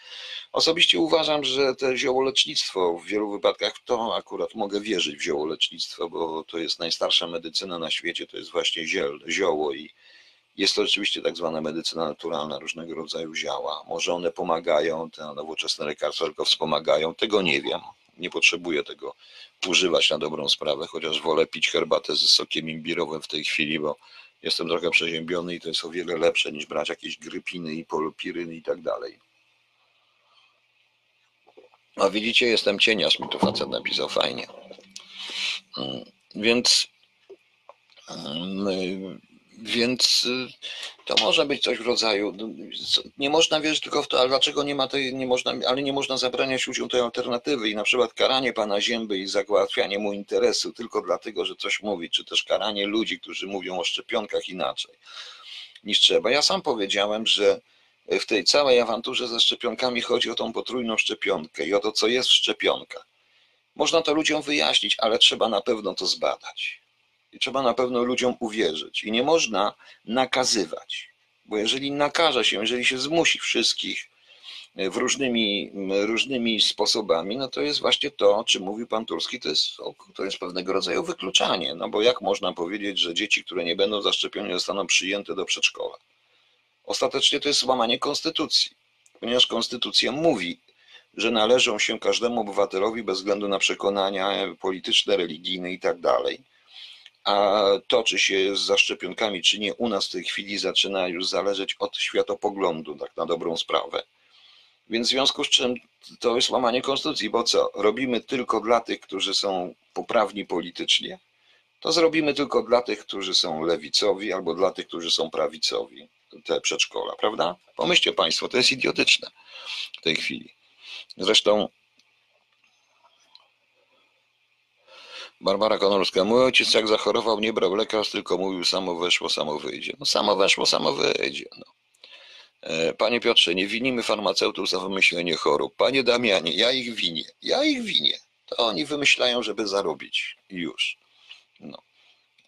Osobiście uważam, że to ziołolecznictwo w wielu wypadkach, to akurat mogę wierzyć w ziołolecznictwo, bo to jest najstarsza medycyna na świecie, to jest właśnie zioło i jest to oczywiście tak zwana medycyna naturalna, różnego rodzaju ziała. Może one pomagają, te nowoczesne lekarstwa tylko wspomagają, tego nie wiem. Nie potrzebuję tego używać na dobrą sprawę, chociaż wolę pić herbatę ze sokiem imbirowym w tej chwili, bo jestem trochę przeziębiony i to jest o wiele lepsze niż brać jakieś grypiny i polopiryny i tak dalej. A widzicie, jestem cieniarz, mi to facet napisał fajnie. Mm, więc mm, więc y, to może być coś w rodzaju. No, nie można wierzyć tylko w to, ale dlaczego nie ma tej, nie można, ale nie można zabraniać ludziom tej alternatywy i na przykład karanie pana Zięby i zagłatwianie mu interesu tylko dlatego, że coś mówi, czy też karanie ludzi, którzy mówią o szczepionkach inaczej niż trzeba. Ja sam powiedziałem, że w tej całej awanturze ze szczepionkami chodzi o tą potrójną szczepionkę i o to, co jest w szczepionkach. Można to ludziom wyjaśnić, ale trzeba na pewno to zbadać. I trzeba na pewno ludziom uwierzyć. I nie można nakazywać, bo jeżeli nakaże się, jeżeli się zmusi wszystkich e, w różnymi, różnymi sposobami, no to jest właśnie to, o czym mówił pan Turski, to jest, to jest pewnego rodzaju wykluczanie. No bo jak można powiedzieć, że dzieci, które nie będą zaszczepione, zostaną przyjęte do przedszkola? Ostatecznie to jest złamanie konstytucji, ponieważ konstytucja mówi, że należą się każdemu obywatelowi bez względu na przekonania polityczne, religijne i tak dalej a to, czy się z zaszczepionkami, czy nie, u nas w tej chwili zaczyna już zależeć od światopoglądu, tak na dobrą sprawę. Więc w związku z czym to jest łamanie konstytucji, bo co? Robimy tylko dla tych, którzy są poprawni politycznie? To zrobimy tylko dla tych, którzy są lewicowi, albo dla tych, którzy są prawicowi, te przedszkola, prawda? Pomyślcie Państwo, to jest idiotyczne w tej chwili. Zresztą Barbara Konolska. Mój ojciec jak zachorował, nie brał lekarz, tylko mówił samo weszło, samo wyjdzie. No samo weszło, samo wyjdzie. No. E, panie Piotrze, nie winimy farmaceutów za wymyślenie chorób. Panie Damianie, ja ich winię. Ja ich winię. To oni wymyślają, żeby zarobić. I już. No.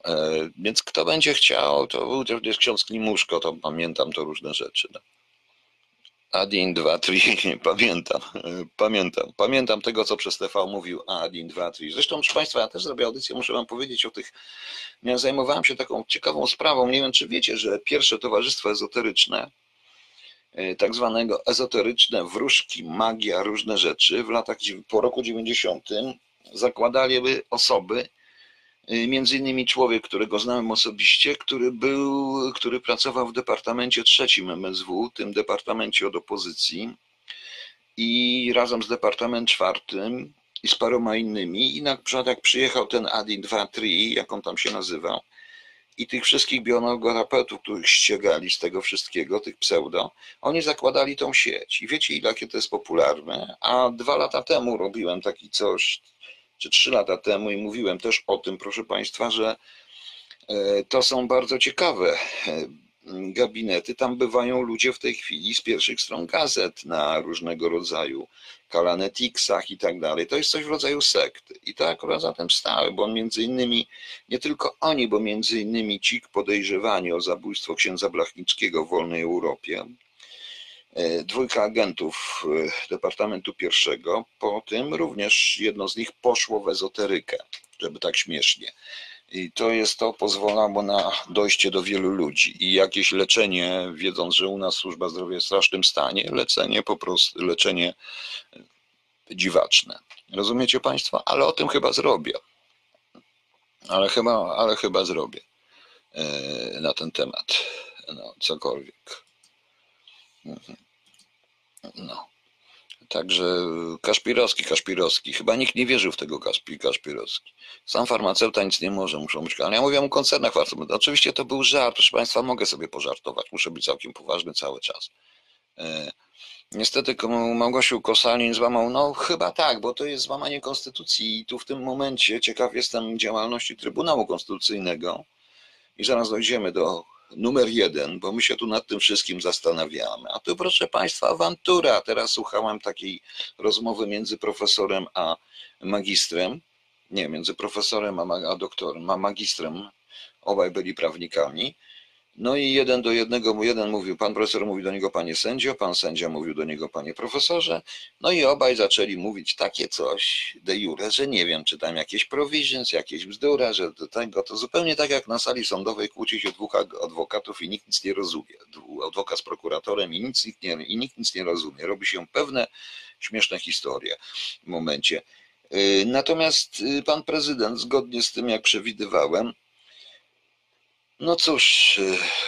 E, więc kto będzie chciał, to był też ksiądz Klimuszko, to pamiętam to różne rzeczy. No. Adin 2, 3, nie pamiętam, pamiętam, pamiętam tego, co przez TV mówił Adin 2, 3. Zresztą, proszę Państwa, ja też zrobię audycję, muszę Wam powiedzieć o tych, ja zajmowałem się taką ciekawą sprawą, nie wiem, czy wiecie, że pierwsze towarzystwo ezoteryczne, e, tak zwanego ezoteryczne wróżki, magia, różne rzeczy w latach, po roku 90 zakładaliby osoby, między innymi człowiek, którego znałem osobiście, który był, który pracował w Departamencie Trzecim MSW, tym Departamencie od opozycji i razem z Departament Czwartym i z paroma innymi i na przykład jak przyjechał ten Adin 2-3, jak on tam się nazywał, i tych wszystkich bionogoterapeutów, których ściegali z tego wszystkiego, tych pseudo, oni zakładali tą sieć. I wiecie, jakie to jest popularne? A dwa lata temu robiłem taki coś, czy trzy lata temu i mówiłem też o tym, proszę Państwa, że e, to są bardzo ciekawe e, gabinety. Tam bywają ludzie w tej chwili z pierwszych stron gazet na różnego rodzaju kalanetiksach i tak dalej. To jest coś w rodzaju sekty. I to akurat za tym stały, bo między innymi, nie tylko oni, bo między innymi ci podejrzewani o zabójstwo księdza Blachnickiego w wolnej Europie, dwójka agentów e, Departamentu Pierwszego, po tym również jedno z nich poszło w ezoterykę, żeby tak śmiesznie. I to jest to, pozwalało na dojście do wielu ludzi i jakieś leczenie, wiedząc, że u nas służba zdrowia jest w strasznym stanie, leczenie po prostu, leczenie dziwaczne. Rozumiecie Państwo? Ale o tym chyba zrobię. Ale chyba, ale chyba zrobię e, na ten temat. No, cokolwiek. No. Także Kaszpirowski, Kaszpirowski. Chyba nikt nie wierzył w tego Kaszpi, Kaszpirowski. Sam farmaceuta nic nie może, muszą być. Ale ja mówię o koncernach farmaceutycznych. Oczywiście to był żart, proszę Państwa, mogę sobie pożartować. Muszę być całkiem poważny cały czas. E, Niestety Małgosiu Kosalin złamał, no chyba tak, bo to jest złamanie konstytucji i tu w tym momencie ciekaw jestem działalności Trybunału Konstytucyjnego i zaraz dojdziemy do numer jeden, bo my się tu nad tym wszystkim zastanawiamy. A tu proszę Państwa awantura. Teraz słuchałem takiej rozmowy między profesorem a magistrem, nie, między profesorem a, a doktorem, a magistrem, obaj byli prawnikami. No i jeden do jednego, jeden mówił, pan profesor mówił do niego panie sędzio, pan sędzia mówił do niego panie profesorze, no i obaj zaczęli mówić takie coś de jure, że nie wiem, czy tam jakieś provisions, jakieś bzdura, że do tego, to zupełnie tak jak na sali sądowej kłóci się dwóch adwokatów i nikt nic nie rozumie, adwokat z prokuratorem i, nic, nikt nie, i nikt nic nie rozumie, robi się pewne śmieszne historie w momencie. Yy, Natomiast yy, pan prezydent, zgodnie z tym jak przewidywałem, no cóż,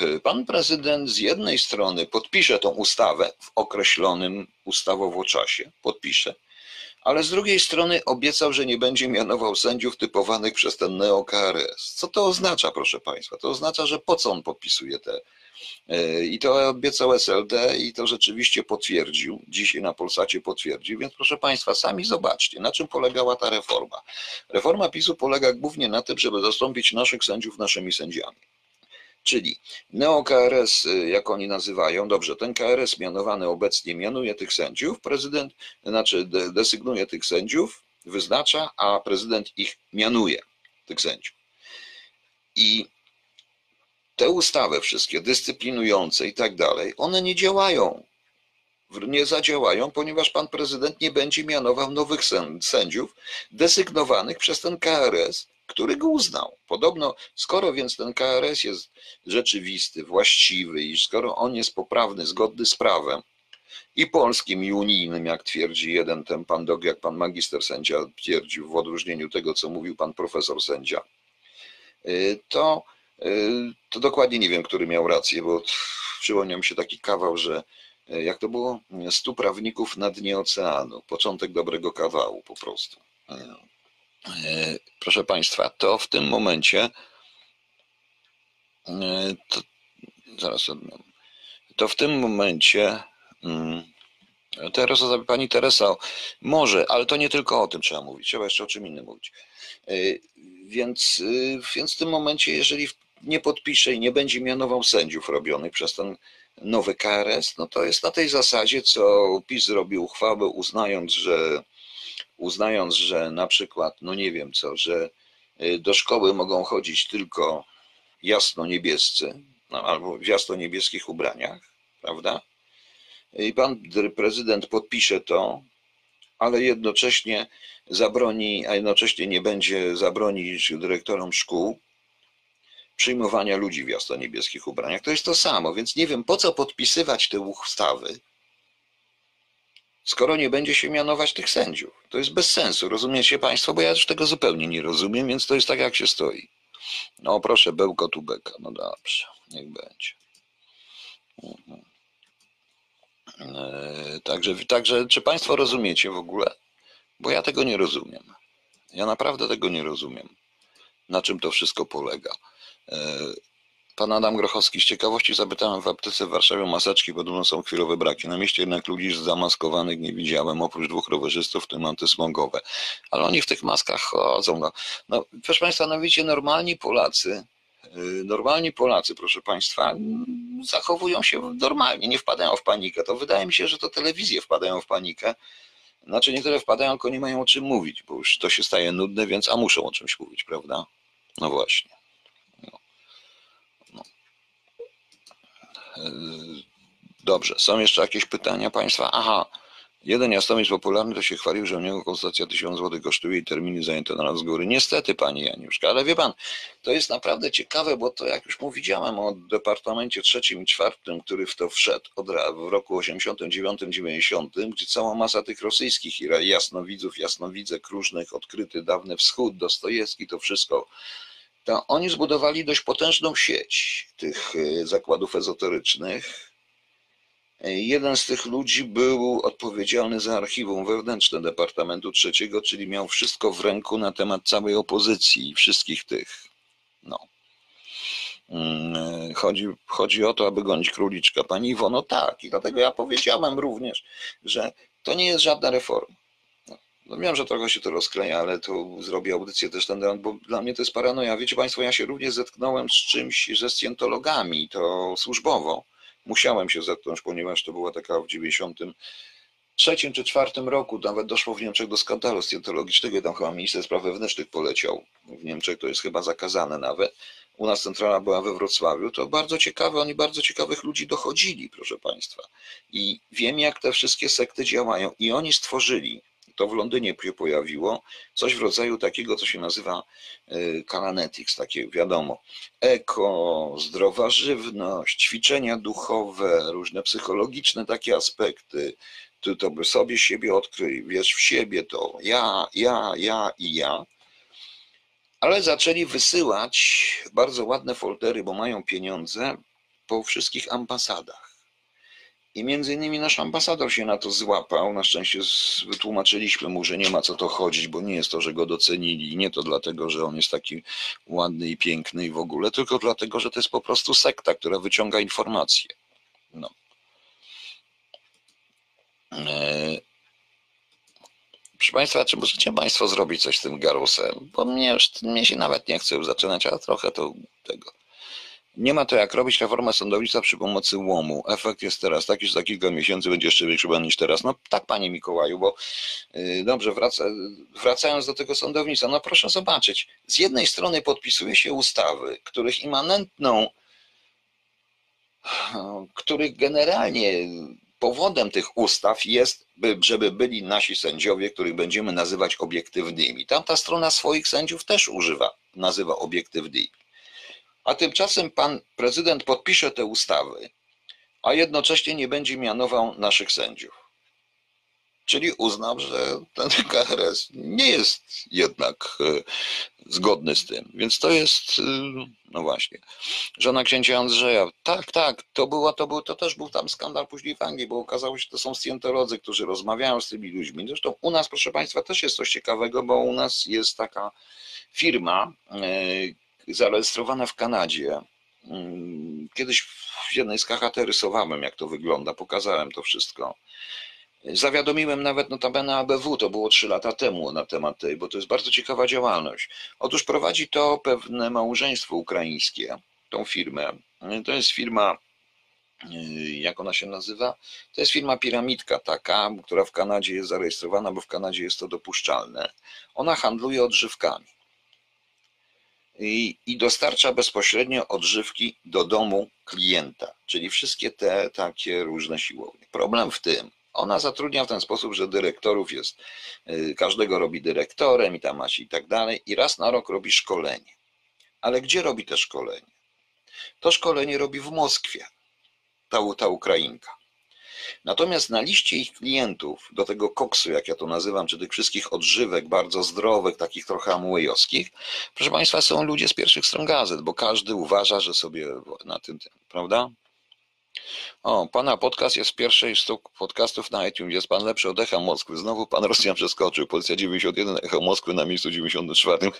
yy, pan prezydent z jednej strony podpisze tą ustawę w określonym ustawowo czasie, podpisze, ale z drugiej strony obiecał, że nie będzie mianował sędziów typowanych przez ten neo-KRS. Co to oznacza, proszę Państwa? To oznacza, że po co on podpisuje te. yy, I to obiecał SLD i to rzeczywiście potwierdził. Dzisiaj na Polsacie potwierdził. Więc proszę Państwa, sami zobaczcie, na czym polegała ta reforma. Reforma PiSu polega głównie na tym, żeby zastąpić naszych sędziów naszymi sędziami. Czyli neo-KRS, y, jak oni nazywają, dobrze, ten KRS mianowany obecnie mianuje tych sędziów, prezydent, znaczy de- desygnuje tych sędziów, wyznacza, a prezydent ich mianuje, tych sędziów. I te ustawy wszystkie dyscyplinujące i tak dalej, one nie działają. Nie zadziałają, ponieważ pan prezydent nie będzie mianował nowych sęd- sędziów desygnowanych przez ten KRS, który go uznał. Podobno, skoro więc ten KRS jest rzeczywisty, właściwy i skoro on jest poprawny, zgodny z prawem i polskim, i unijnym, jak twierdzi jeden ten pan Dog, jak pan magister sędzia twierdził, w odróżnieniu tego, co mówił pan profesor sędzia, y, to, y, to dokładnie nie wiem, który miał rację, bo przypomniał mi się taki kawał, że y, jak to było, stu prawników na dnie oceanu, początek dobrego kawału po prostu. Y, Proszę Państwa, to w tym momencie E, To, zaraz. To w tym momencie mm, Teresa, pani Teresa, może, ale to nie tylko o tym trzeba mówić, trzeba jeszcze o czym innym mówić. E, Więc, więc w tym momencie, jeżeli nie podpisze i nie będzie mianował sędziów robionych przez ten nowy KRS, no to jest na tej zasadzie, co PiS zrobił uchwałę, uznając, że uznając, że na przykład, no nie wiem co, że y, do szkoły mogą chodzić tylko jasno-niebiescy, no, albo w jasno-niebieskich ubraniach, prawda? i pan prezydent podpisze to, ale jednocześnie zabroni, a jednocześnie nie będzie zabronić dyrektorom szkół przyjmowania ludzi w jasno-niebieskich ubraniach. To jest to samo, więc nie wiem, po co podpisywać te ustawy, skoro nie będzie się mianować tych sędziów. To jest bez sensu, rozumiecie Państwo? Bo ja już tego zupełnie nie rozumiem, więc to jest tak, jak się stoi. No proszę, bełko tu beka. No dobrze, niech będzie. Mhm. E, Także, także, czy Państwo rozumiecie w ogóle? Bo ja tego nie rozumiem. Ja naprawdę tego nie rozumiem. Na czym to wszystko polega? E, Pan Adam Grochowski, z ciekawości zapytałem w aptece w Warszawie o maseczki, podobno są chwilowe braki. Na mieście jednak ludzi zamaskowanych nie widziałem, oprócz dwóch rowerzystów, w tym antysmogowe. Ale oni w tych maskach chodzą. No, no proszę Państwa, no wiecie, normalni Polacy, yy, normalni Polacy, proszę Państwa, zachowują się normalnie, nie wpadają w panikę. To wydaje mi się, że to telewizje wpadają w panikę. Znaczy niektóre wpadają, tylko nie mają o czym mówić, bo już to się staje nudne, więc a muszą o czymś mówić, prawda? No właśnie. Dobrze, są jeszcze jakieś pytania Państwa? Aha, jeden jasnowiec popularny to się chwalił, że u niego konsultacja 1000 zł kosztuje i terminy zajęte na raz z góry. Niestety, Pani Janiuszka, ale wie Pan, to jest naprawdę ciekawe, bo to jak już mówiłem o Departamencie trzecim i czwartym, który w to wszedł od, w roku 89-90, gdzie cała masa tych rosyjskich jasnowidzów, jasnowidzek różnych, odkryty dawny wschód, Dostojewski, to wszystko to oni zbudowali dość potężną sieć tych y, zakładów ezoterycznych. Y, Jeden z tych ludzi był odpowiedzialny za archiwum wewnętrzne Departamentu Trzeciego, czyli miał wszystko w ręku na temat całej opozycji i wszystkich tych. No. Mm, Chodzi, chodzi o to, aby gonić króliczka. Pani Iwono, tak. I dlatego ja powiedziałem również, że to nie jest żadna reforma. No wiem, że trochę się to rozkleja, ale to zrobię audycję też ten temat, bo dla mnie to jest paranoja. Wiecie Państwo, ja się również zetknąłem z czymś, ze scjentologami, to służbowo. Musiałem się zetknąć, ponieważ to była taka w 93 czy 4 roku, nawet doszło w Niemczech do skandalu scjentologicznego, tam chyba minister spraw wewnętrznych poleciał. W Niemczech to jest chyba zakazane nawet. U nas centrala była we Wrocławiu, to bardzo ciekawe, oni bardzo ciekawych ludzi dochodzili, proszę Państwa. I wiem, jak te wszystkie sekty działają. I oni stworzyli to w Londynie się pojawiło, coś w rodzaju takiego, co się nazywa Kalanetics, takie wiadomo, eko, zdrowa żywność, ćwiczenia duchowe, różne psychologiczne takie aspekty, ty to by sobie siebie odkryj, wiesz w siebie to ja, ja, ja i ja. Ale zaczęli wysyłać bardzo ładne foldery, bo mają pieniądze po wszystkich ambasadach. I między innymi nasz ambasador się na to złapał. Na szczęście wytłumaczyliśmy mu, że nie ma co to chodzić, bo nie jest to, że go docenili. Nie to dlatego, że on jest taki ładny i piękny i w ogóle, tylko dlatego, że to jest po prostu sekta, która wyciąga informacje. No. Eee, Proszę Państwa, czy możecie Państwo zrobić coś z tym garusem? Bo mnie już mnie się nawet nie chce już zaczynać, a trochę to tego. Nie ma to jak robić reformę sądownictwa przy pomocy łomu. Efekt jest teraz taki, że za kilka miesięcy będzie jeszcze większy ban niż teraz. No tak, panie Mikołaju, bo yy, dobrze, wraca, wracając do tego sądownictwa, no proszę zobaczyć. Z jednej strony podpisuje się ustawy, których immanentną, których generalnie powodem tych ustaw jest, by, żeby byli nasi sędziowie, których będziemy nazywać obiektywnymi. Tamta strona swoich sędziów też używa, nazywa obiektywnymi. A tymczasem pan prezydent podpisze te ustawy, a jednocześnie nie będzie mianował naszych sędziów. Czyli uznał, że ten KRS nie jest jednak e, zgodny z tym. Więc to jest, e, no właśnie, żona księcia Andrzeja. Tak, tak, to było, to był, to też był tam skandal później w Anglii, bo okazało się, że to są scjentolodzy, którzy rozmawiają z tymi ludźmi. Zresztą u nas, proszę Państwa, też jest coś ciekawego, bo u nas jest taka firma, zarejestrowana w Kanadzie. Mm, Kiedyś w jednej z KHT rysowałem, jak to wygląda, pokazałem to wszystko. Zawiadomiłem nawet notabene ABW, to było 3 lata temu na temat tej, bo to jest bardzo ciekawa działalność. Otóż prowadzi to pewne małżeństwo ukraińskie, tą firmę. To jest firma, yy, jak ona się nazywa? To jest firma Piramidka taka, która w Kanadzie jest zarejestrowana, bo w Kanadzie jest to dopuszczalne. Ona handluje odżywkami. I, i dostarcza bezpośrednio odżywki do domu klienta, czyli wszystkie te takie różne siłownie. Problem w tym, ona zatrudnia w ten sposób, że dyrektorów jest, y, każdego robi dyrektorem i tam i tak dalej, i raz na rok robi szkolenie. Ale gdzie robi to szkolenie? To szkolenie robi w Moskwie, ta, ta Ukrainka. Natomiast na liście ich klientów, do tego koksu, jak ja to nazywam, czy tych wszystkich odżywek bardzo zdrowych, takich trochę amuejowskich, proszę Państwa, są ludzie z pierwszych stron gazet, bo każdy uważa, że sobie na tym, prawda? O, pana podcast jest w pierwszej sztuk podcastów na iTunes. Jest pan lepszy od Echa Moskwy. Znowu pan Rosjan przeskoczył. Policja 91, Echo Moskwy na miejscu 94.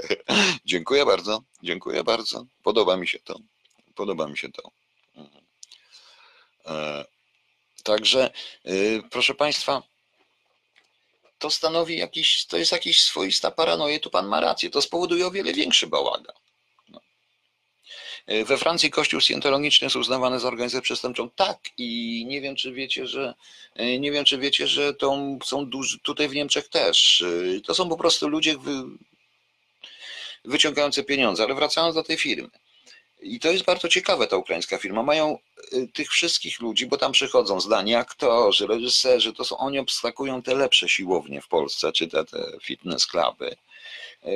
dziękuję bardzo, dziękuję bardzo. Podoba mi się to. Podoba mi się to. Mhm. E, także, y, proszę państwa, to stanowi jakiś, to jest jakiś swoista paranoja, tu pan ma rację. To spowoduje o wiele większy bałagan. E, we Francji Kościół Scientologiczny jest uznawany za organizację przestępczą. Tak, i nie wiem, czy wiecie, że e, nie wiem, czy wiecie, że to są duży, tutaj w Niemczech też. To są po prostu ludzie wy, wyciągający pieniądze, ale wracając do tej firmy. I to jest bardzo ciekawe, ta ukraińska firma. Mają tych wszystkich ludzi, bo tam przychodzą zdani aktorzy, reżyserzy, to są, oni obskakują te lepsze siłownie w Polsce, czy te, te fitness cluby,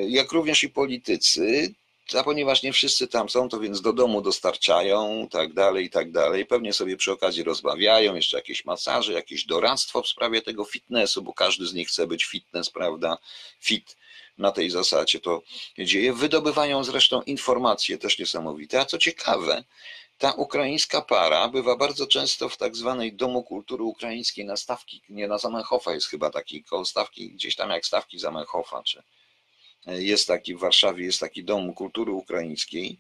jak również i politycy a ponieważ nie wszyscy tam są, to więc do domu dostarczają, tak dalej, i tak dalej. Pewnie sobie przy okazji rozmawiają, jeszcze jakieś masaże, jakieś doradztwo w sprawie tego fitnessu, bo każdy z nich chce być fitness, prawda? Fit na tej zasadzie to dzieje. Wydobywają zresztą informacje też niesamowite. A co ciekawe, ta ukraińska para bywa bardzo często w tak zwanej Domu Kultury Ukraińskiej na stawki, nie na Zamenhofa jest chyba taki, koło stawki, gdzieś tam jak stawki Zamenhofa, czy jest taki w Warszawie, jest taki dom kultury ukraińskiej,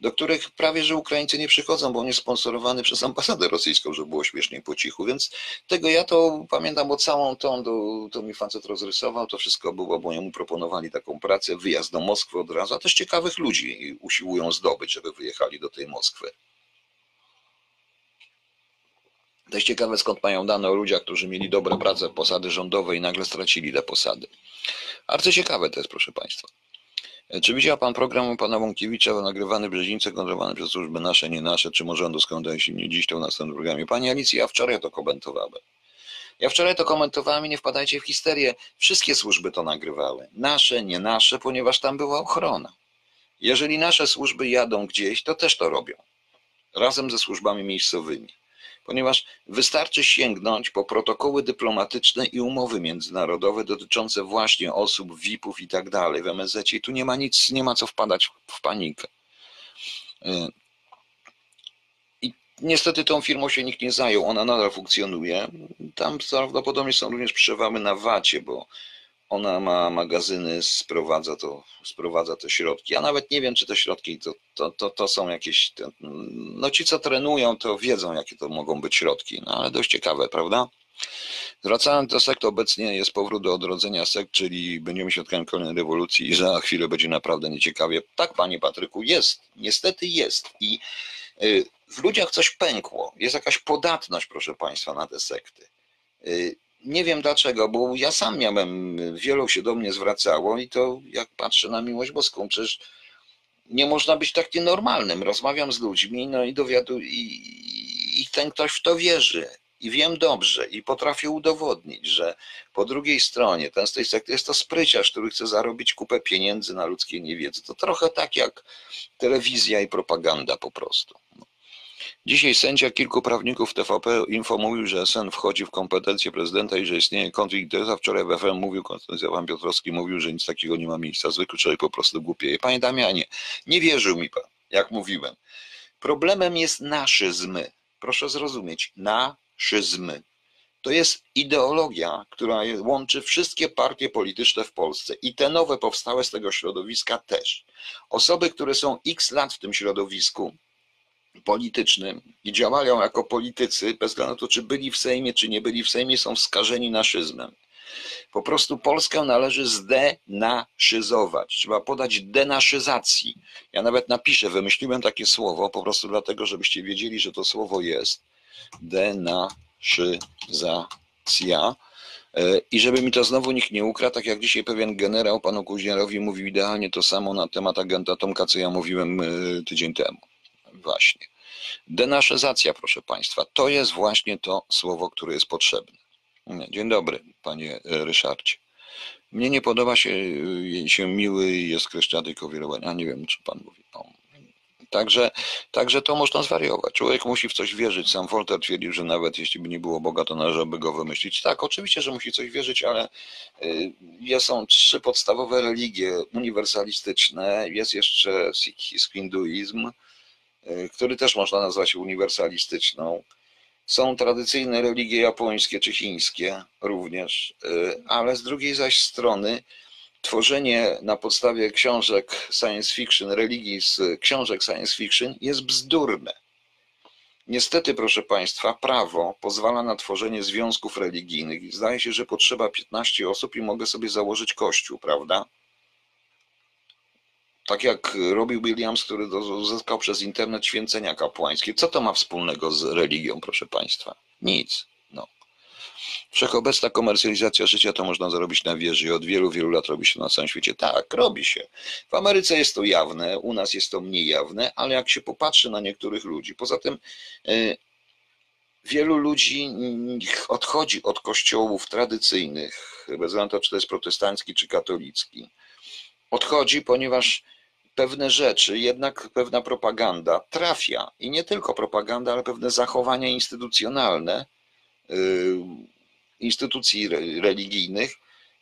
do których prawie że Ukraińcy nie przychodzą, bo on jest sponsorowany przez ambasadę rosyjską, żeby było śmiesznie po cichu, więc tego ja to pamiętam, bo całą tą, to, to mi facet rozrysował, to wszystko było, bo jemu proponowali taką pracę, wyjazd do Moskwy od razu, a też ciekawych ludzi usiłują zdobyć, żeby wyjechali do tej Moskwy. Jest ciekawe, skąd mają dane o ludziach, którzy mieli dobre prace, posady rządowe i nagle stracili te posady. Bardzo ciekawe to jest, proszę Państwa. Czy widział Pan program pana Wąkiewicza nagrywany Brzezińce, kontrolowany przez służby nasze, nie nasze, czy może on doskonale się nie dziś to w następnym programie? Pani Alicji, ja wczoraj to komentowałem. Ja wczoraj to komentowałem i nie wpadajcie w histerię. Wszystkie służby to nagrywały. Nasze, nie nasze, ponieważ tam była ochrona. Jeżeli nasze służby jadą gdzieś, to też to robią. Razem ze służbami miejscowymi ponieważ wystarczy sięgnąć po protokoły dyplomatyczne i umowy międzynarodowe dotyczące właśnie osób, VIP-ów i tak dalej w MSZ. I tu nie ma nic, nie ma co wpadać w panikę. I niestety tą firmą się nikt nie zajął, ona nadal funkcjonuje. Tam prawdopodobnie są również przewały na wacie, bo ona ma magazyny, sprowadza, to, sprowadza te środki. Ja nawet nie wiem, czy te środki to, to, to, to są jakieś. No ci, co trenują, to wiedzą, jakie to mogą być środki, no ale dość ciekawe, prawda? Wracając do sekt, obecnie jest powrót do odrodzenia sekt, czyli będziemy świadkami kolejnej rewolucji i za chwilę będzie naprawdę nieciekawie. Tak, panie Patryku, jest. Niestety jest. I y, w ludziach coś pękło. Jest jakaś podatność, proszę państwa, na te sekty y, nie wiem dlaczego, bo ja sam miałem, wielu się do mnie zwracało i to jak patrzę na miłość boską, przecież nie można być tak nienormalnym. Rozmawiam z ludźmi, no i dowiadu i, i ten ktoś w to wierzy. I wiem dobrze i potrafię udowodnić, że po drugiej stronie ten z tej sekty jest to spryciarz, który chce zarobić kupę pieniędzy na ludzkiej niewiedzy. To trochę tak jak telewizja i propaganda po prostu. Dzisiaj sędzia kilku prawników TVP Info mówił, że SN wchodzi w kompetencje prezydenta i że istnieje konflikt interesów. Wczoraj w FM mówił, pan Piotrowski mówił, że nic takiego nie ma miejsca. Zwykły człowiek po prostu głupieje. Panie Damianie, nie wierzył mi pan, jak mówiłem. Problemem jest naszyzm. Proszę zrozumieć, naszyzm. To jest ideologia, która łączy wszystkie partie polityczne w Polsce i te nowe powstałe z tego środowiska też. Osoby, które są x lat w tym środowisku, politycznym i działają jako politycy, bez względu na to, czy byli w Sejmie, czy nie byli w Sejmie, są skażeni naszyzmem. Po prostu Polskę należy zdenaszyzować. Trzeba podać denaszyzacji. Ja nawet napiszę, wymyśliłem takie słowo, po prostu dlatego, żebyście wiedzieli, że to słowo jest. Denaszyzacja. E, I żeby mi to znowu nikt nie ukradł, tak jak dzisiaj pewien generał panu Kuźniarowi mówił idealnie to samo na temat agenta Tomka, co ja mówiłem e, tydzień temu. Właśnie. Denaszyzacja, proszę państwa, to jest właśnie to słowo, które jest potrzebne. Dzień dobry, panie e, Ryszardzie. Mnie nie podoba się, się miły jest kreszczaty kowirowania. A nie wiem, czy pan mówi. O. Także, także to można zwariować. Człowiek musi w coś wierzyć. Sam Voltaire twierdził, że nawet jeśli by nie było Boga, to należałoby go wymyślić. Tak, oczywiście, że musi coś wierzyć, ale y, są trzy podstawowe religie uniwersalistyczne. Jest jeszcze sikhizm, hinduizm, który też można nazwać uniwersalistyczną. Są tradycyjne religie japońskie czy chińskie również, y, ale z drugiej zaś strony tworzenie na podstawie książek science fiction, religii z książek science fiction jest bzdurne. Niestety, proszę Państwa, prawo pozwala na tworzenie związków religijnych. Zdaje się, że potrzeba 15 osób i mogę sobie założyć kościół, prawda? Tak jak robił Williams, który uzyskał przez internet święcenia kapłańskie. Co to ma wspólnego z religią, proszę Państwa? Nic. No. Wszechobecna komercjalizacja życia to można zrobić na wieży i od wielu, wielu lat robi się na całym świecie. Tak, robi się. W Ameryce jest to jawne, u nas jest to mniej jawne, ale jak się popatrzy na niektórych ludzi, poza tym yy, wielu ludzi odchodzi od kościołów tradycyjnych, bez względu na to, czy to jest protestancki, czy katolicki. Odchodzi, ponieważ pewne rzeczy, jednak pewna propaganda trafia i nie tylko propaganda, ale pewne zachowania instytucjonalne y, instytucji religijnych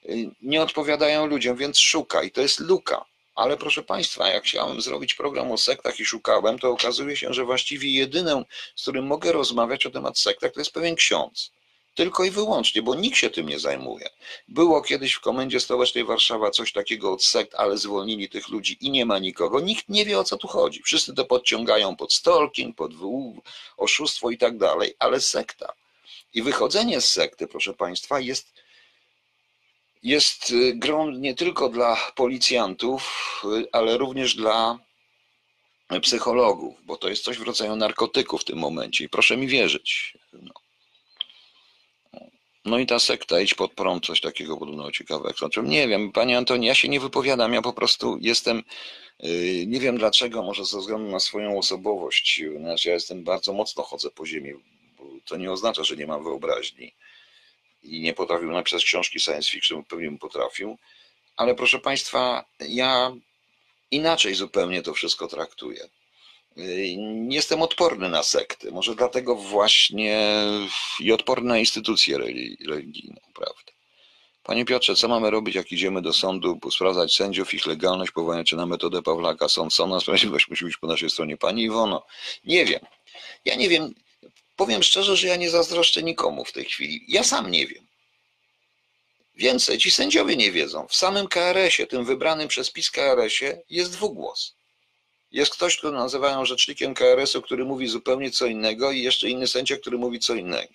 y, nie odpowiadają ludziom, więc szuka i to jest luka. Ale proszę Państwa, jak chciałem zrobić program o sektach i szukałem, to okazuje się, że właściwie jedyną, z którym mogę rozmawiać o temat sektach, to jest pewien ksiądz. Tylko i wyłącznie, bo nikt się tym nie zajmuje. Było kiedyś w Komendzie Stołecznej Warszawa coś takiego od sekt, ale zwolnili tych ludzi i nie ma nikogo. Nikt nie wie o co tu chodzi. Wszyscy to podciągają pod stalking, pod oszustwo i tak dalej, ale sekta. I wychodzenie z sekty, proszę Państwa, jest, jest y, grą nie tylko dla policjantów, y, ale również dla psychologów, bo to jest coś w rodzaju narkotyku w tym momencie i proszę mi wierzyć. No. No i ta sekta, idź pod prąd, coś takiego podobno ciekawego. Znaczy, nie wiem, panie Antoni, ja się nie wypowiadam, ja po prostu jestem, yy, nie wiem dlaczego, może ze względu na swoją osobowość, znaczy ja jestem bardzo mocno chodzę po ziemi, to nie oznacza, że nie mam wyobraźni i nie potrafił napisać książki science fiction, pewnie bym potrafił, ale proszę państwa, ja inaczej zupełnie to wszystko traktuję. Jestem odporny na sekty, może dlatego właśnie i odporny na instytucje religijne, prawda? Panie Piotrze, co mamy robić, jak idziemy do sądu, sprawdzać sędziów, ich legalność, powołania na metodę Pawlaka, sąd, sąd sprawiedliwość musi być po naszej stronie. Pani Iwono, nie wiem. Ja nie wiem, powiem szczerze, że ja nie zazdroszczę nikomu w tej chwili. Ja sam nie wiem. Więcej, ci sędziowie nie wiedzą. W samym KRS-ie, tym wybranym przez PiS KRS-ie jest dwugłos. Jest ktoś, kto nazywają rzecznikiem KRS-u, który mówi zupełnie co innego i jeszcze inny sędzia, który mówi co innego.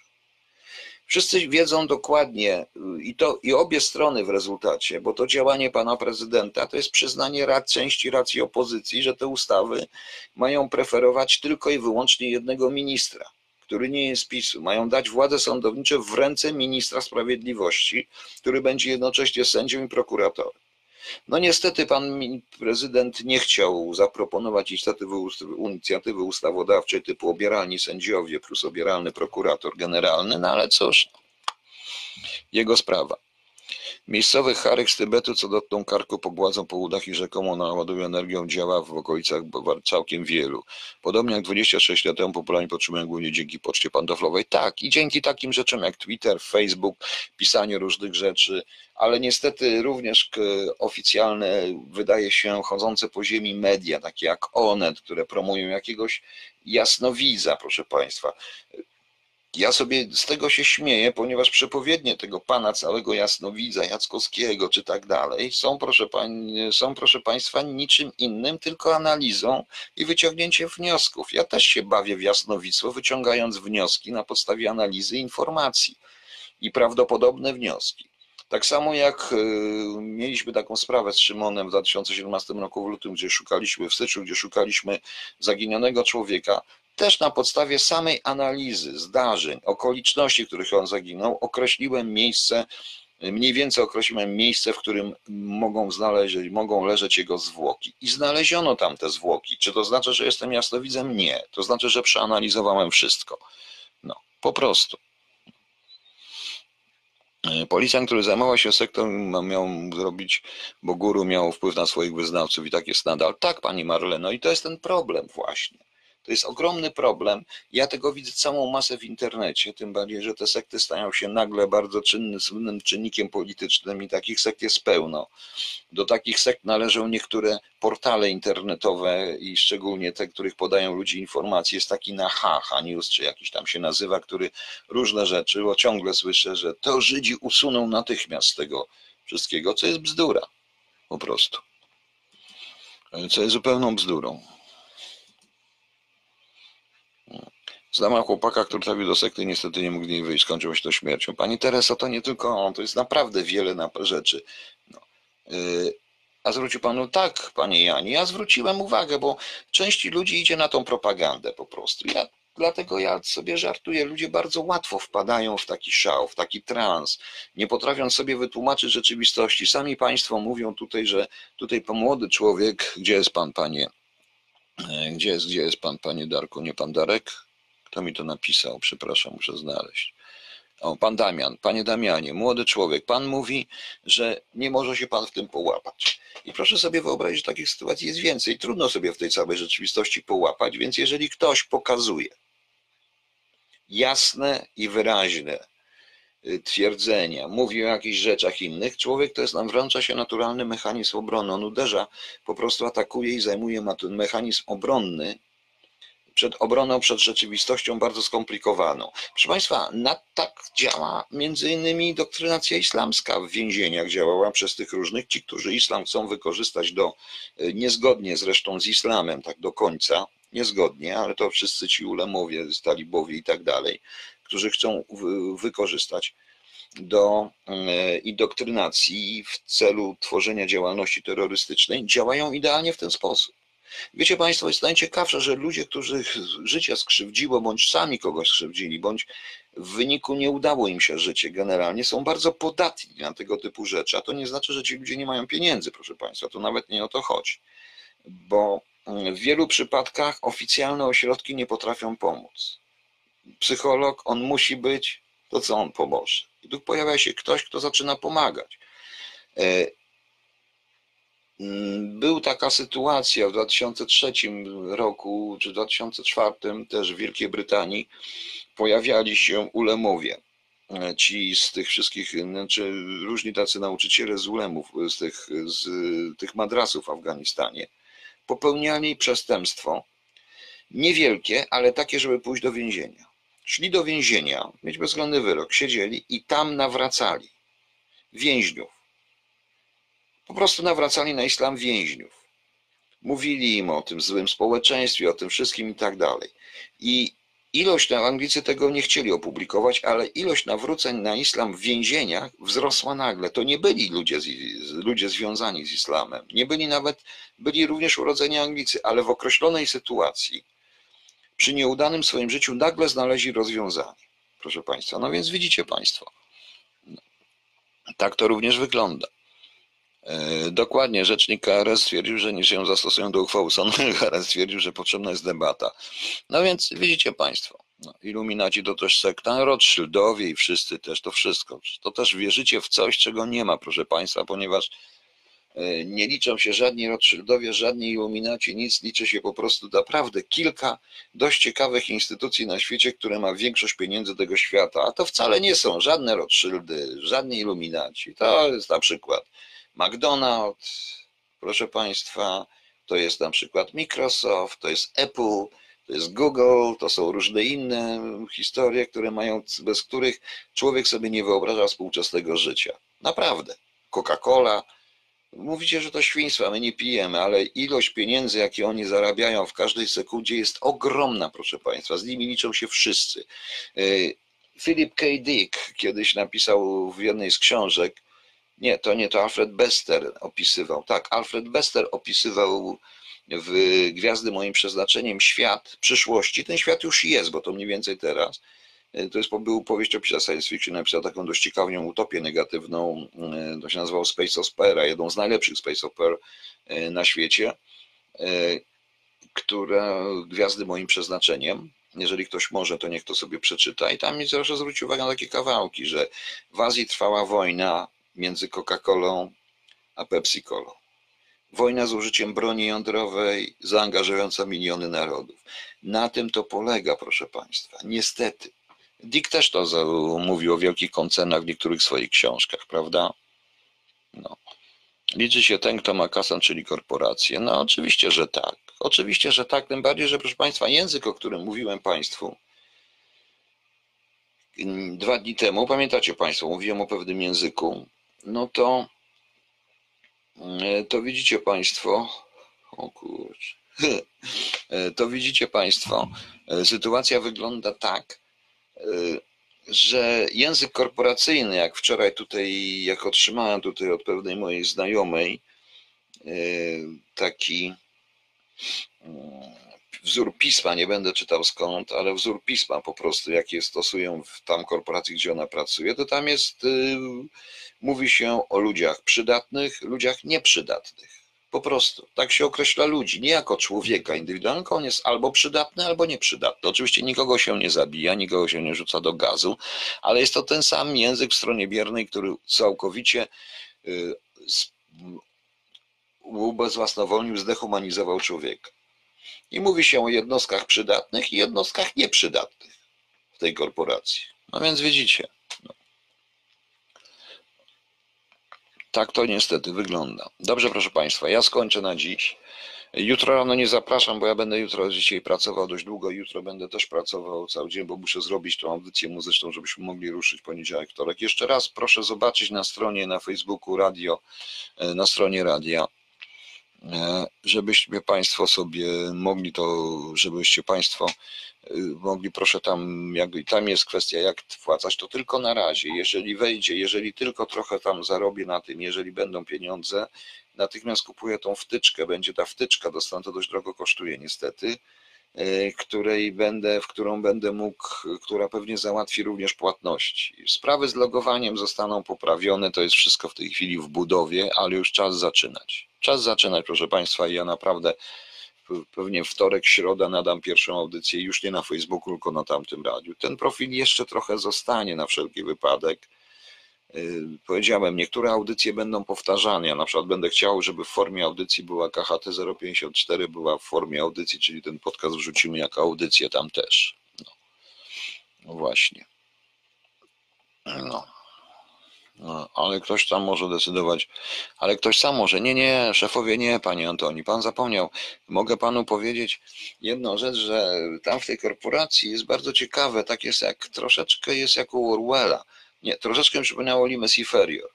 Wszyscy wiedzą dokładnie i to i obie strony w rezultacie, bo to działanie pana prezydenta to jest przyznanie rad, części racji opozycji, że te ustawy mają preferować tylko i wyłącznie jednego ministra, który nie jest PiSu. Mają dać władze sądownicze w ręce ministra sprawiedliwości, który będzie jednocześnie sędzią i prokuratorem. No niestety pan prezydent nie chciał zaproponować inicjatywy, inicjatywy ustawodawczej typu obieralni sędziowie plus obieralny prokurator generalny, no ale cóż, jego sprawa. Miejscowy Harek z Tybetu, co dotkną karku, pogładzą po udach i rzekomo naładują energią działa w okolicach całkiem wielu. Podobnie jak 26 lat temu popularnie podtrzymują głównie dzięki poczcie pantoflowej. Tak, i dzięki takim rzeczom jak Twitter, Facebook, pisanie różnych rzeczy, ale niestety również oficjalne, wydaje się, chodzące po ziemi media, takie jak Onet, które promują jakiegoś jasnowidza, proszę Państwa. Ja sobie z tego się śmieję, ponieważ przepowiednie tego pana całego jasnowidza, Jackowskiego czy tak dalej są proszę, pań, są, proszę Państwa, niczym innym, tylko analizą i wyciągnięciem wniosków. Ja też się bawię w jasnowictwo, wyciągając wnioski na podstawie analizy informacji i prawdopodobne wnioski. Tak samo jak y, mieliśmy taką sprawę z Szymonem w 2017 roku w lutym, gdzie szukaliśmy, w styczniu, gdzie szukaliśmy zaginionego człowieka, też na podstawie samej analizy zdarzeń, okoliczności, w których on zaginął, określiłem miejsce, mniej więcej określiłem miejsce, w którym mogą znaleźć, mogą leżeć jego zwłoki. I znaleziono tam te zwłoki. Czy to znaczy, że jestem jasnowidzem? Nie. To znaczy, że przeanalizowałem wszystko. No, po prostu. Policjant, który zajmował się sektorem, miał zrobić, bo guru miał wpływ na swoich wyznawców i tak jest nadal. Tak, pani Marleno, i to jest ten problem właśnie. To jest ogromny problem. Ja tego widzę całą masę w internecie, tym bardziej, że te sekty stają się nagle bardzo czynnym czynnikiem politycznym i takich sekt jest pełno. Do takich sekt należą niektóre portale internetowe i szczególnie te, których podają ludzie informacje. Jest taki na Haha News, czy jakiś tam się nazywa, który różne rzeczy, bo ciągle słyszę, że to Żydzi usuną natychmiast tego wszystkiego, co jest bzdura. Po prostu. Co jest zupełną bzdurą. Znałam chłopaka, który trafił do sekty, niestety nie mógł niej wyjść, skończyło się to śmiercią. Pani Tereso, to nie tylko on, to jest naprawdę wiele rzeczy. No. Yy, a zwrócił panu tak, panie Jani, ja zwróciłem uwagę, bo części ludzi idzie na tą propagandę po prostu. Ja, dlatego ja sobie żartuję, ludzie bardzo łatwo wpadają w taki szał, w taki trans, nie potrafią sobie wytłumaczyć rzeczywistości. Sami państwo mówią tutaj, że tutaj młody człowiek, gdzie jest pan, panie? Yy, gdzie jest, gdzie jest pan, panie Darku? Nie pan Darek? Kto mi to napisał? Przepraszam, muszę znaleźć. O, pan Damian. Panie Damianie, młody człowiek, pan mówi, że nie może się pan w tym połapać. I proszę sobie wyobrazić, że takich sytuacji jest więcej. Trudno sobie w tej całej rzeczywistości połapać, więc jeżeli ktoś pokazuje jasne i wyraźne y, twierdzenia, mówi o jakichś rzeczach innych, człowiek to jest nam wręcza się naturalny mechanizm obrony. On uderza, po prostu atakuje i zajmuje ma ten mechanizm obronny, przed obroną przed rzeczywistością bardzo skomplikowaną. Proszę Państwa, na tak działa między innymi doktrynacja islamska w więzieniach działała przez tych różnych, ci, którzy islam chcą wykorzystać do, e, niezgodnie zresztą z islamem, tak do końca, niezgodnie, ale to wszyscy ci ulemowie, talibowie i tak dalej, którzy chcą wykorzystać do e, indoktrynacji w celu tworzenia działalności terrorystycznej, działają idealnie w ten sposób. Wiecie Państwo, jest najciekawsze, że ludzie, którzy życie skrzywdziło, bądź sami kogoś skrzywdzili, bądź w wyniku nie udało im się życie generalnie, są bardzo podatni na tego typu rzeczy. A to nie znaczy, że ci ludzie nie mają pieniędzy, proszę Państwa. To nawet nie o to chodzi. Bo w wielu przypadkach oficjalne ośrodki nie potrafią pomóc. Psycholog, on musi być, to co on pomoże? I tu pojawia się ktoś, kto zaczyna pomagać. Mm, był taka sytuacja w 2003 roku czy 2004 też w Wielkiej Brytanii pojawiali się ulemowie. E, ci z tych wszystkich, znaczy różni tacy nauczyciele z ulemów, z tych, z tych madrasów w Afganistanie, popełniali przestępstwo niewielkie, ale takie, żeby pójść do więzienia. Szli do więzienia, mieć bezwzględny wyrok, siedzieli i tam nawracali więźniów po prostu nawracali na islam więźniów. Mówili im o tym złym społeczeństwie, o tym wszystkim i tak dalej. I ilość, Anglicy tego nie chcieli opublikować, ale ilość nawróceń na islam w więzieniach wzrosła nagle. To nie byli ludzie, ludzie związani z islamem. Nie byli nawet, byli również urodzeni Anglicy, ale w określonej sytuacji, przy nieudanym swoim życiu, nagle znaleźli rozwiązanie. Proszę Państwa, no więc widzicie Państwo. Tak to również wygląda. E, dokładnie, rzecznik KRS stwierdził, że nie się zastosują do uchwały sądu. KRS stwierdził, że potrzebna jest debata. No więc widzicie Państwo, no, iluminaci to też sekta, Rothschildowie i wszyscy też, to wszystko. To też wierzycie w coś, czego nie ma, proszę Państwa, ponieważ e, nie liczą się żadni Rothschildowie, żadni iluminaci, nic, liczy się po prostu naprawdę kilka dość ciekawych instytucji na świecie, które ma większość pieniędzy tego świata, a to wcale nie są żadne Rothschildy, żadni iluminaci. To jest na przykład McDonald's, proszę Państwa, to jest na przykład Microsoft, to jest Apple, to jest Google, to są różne inne historie, które mają, bez których człowiek sobie nie wyobraża współczesnego życia. Naprawdę. Coca-Cola. Mówicie, że to świństwo, my nie pijemy, ale ilość pieniędzy, jakie oni zarabiają w każdej sekundzie jest ogromna, proszę Państwa. Z nimi liczą się wszyscy. Y, Philip K. Dick kiedyś napisał w jednej z książek, nie, to nie, to Alfred Bester opisywał. Tak, Alfred Bester opisywał w Gwiazdy moim przeznaczeniem świat przyszłości. Ten świat już jest, bo to mniej więcej teraz. To jest, był powieść opisa science fiction, napisał taką dość ciekawą utopię negatywną, to się nazywał Space Opera, jedną z najlepszych Space Oper na świecie, która Gwiazdy moim przeznaczeniem. Jeżeli ktoś może, to niech to sobie przeczyta. I tam mi proszę zwrócić uwagę na takie kawałki, że w Azji trwała wojna między Coca-Colą a Pepsi-Colą. Wojna z użyciem broni jądrowej zaangażująca miliony narodów. Na tym to polega, proszę Państwa. Niestety. Dick też to mówił o wielkich koncernach w niektórych swoich książkach, prawda? No. Liczy się ten, kto ma kasę, czyli korporacje. No oczywiście, że tak. Oczywiście, że tak. Tym bardziej, że proszę Państwa, język, o którym mówiłem Państwu dwa dni temu, pamiętacie Państwo, mówiłem o pewnym języku, no to to widzicie Państwo, o kurczę, to widzicie Państwo, sytuacja wygląda tak, że język korporacyjny, jak wczoraj tutaj, jak otrzymałem tutaj od pewnej mojej znajomej, taki wzór pisma, nie będę czytał skąd, ale wzór pisma po prostu, jakie stosują w tam korporacji, gdzie ona pracuje, to tam jest, mówi się o ludziach przydatnych, ludziach nieprzydatnych. Po prostu. Tak się określa ludzi, nie jako człowieka indywidualnego. On jest albo przydatny, albo nieprzydatny. Oczywiście nikogo się nie zabija, nikogo się nie rzuca do gazu, ale jest to ten sam język w stronie biernej, który całkowicie y, ubezwłasnowolnił, zdehumanizował człowieka. I mówi się o jednostkach przydatnych i jednostkach nieprzydatnych w tej korporacji. No więc widzicie. Tak to niestety wygląda. Dobrze, proszę Państwa, ja skończę na dziś. Jutro rano nie zapraszam, bo ja będę jutro dzisiaj pracował dość długo. Jutro będę też pracował cały dzień, bo muszę zrobić tą audycję muzyczną, żebyśmy mogli ruszyć poniedziałek, wtorek. Jeszcze raz proszę zobaczyć na stronie na Facebooku radio, e, na stronie radia, żebyście Państwo sobie mogli to, żebyście Państwo Y, mogli proszę tam, jakby tam jest kwestia jak wpłacać, to tylko na razie, jeżeli wejdzie, jeżeli tylko trochę tam zarobię na tym, jeżeli będą pieniądze, natychmiast kupuję tą wtyczkę, będzie ta wtyczka, dostanę to dość drogo kosztuje niestety, której będę, w którą będę mógł, która pewnie załatwi również płatności. Sprawy z logowaniem zostaną poprawione, to jest wszystko w tej chwili w budowie, ale już czas zaczynać. Czas zaczynać, proszę Państwa, i ja naprawdę pewnie wtorek, środa nadam pierwszą audycję już nie na Facebooku, tylko na tamtym radiu. Ten profil jeszcze trochę zostanie na wszelki wypadek. Y, powiedziałem, niektóre audycje będą powtarzane. Ja na przykład będę chciał, żeby w formie audycji była KHT 054, była w formie audycji, czyli ten podcast wrzucimy jako audycję tam też. No, no właśnie. No. No, ale ktoś tam może decydować, ale ktoś sam może. Nie, nie, szefowie nie, panie Antoni, pan zapomniał. Mogę panu powiedzieć jedną rzecz, że tam w tej korporacji jest bardzo ciekawe, tak jest jak, troszeczkę jest jak u Orwella. Nie, troszeczkę mi przypomniało Limes Inferior.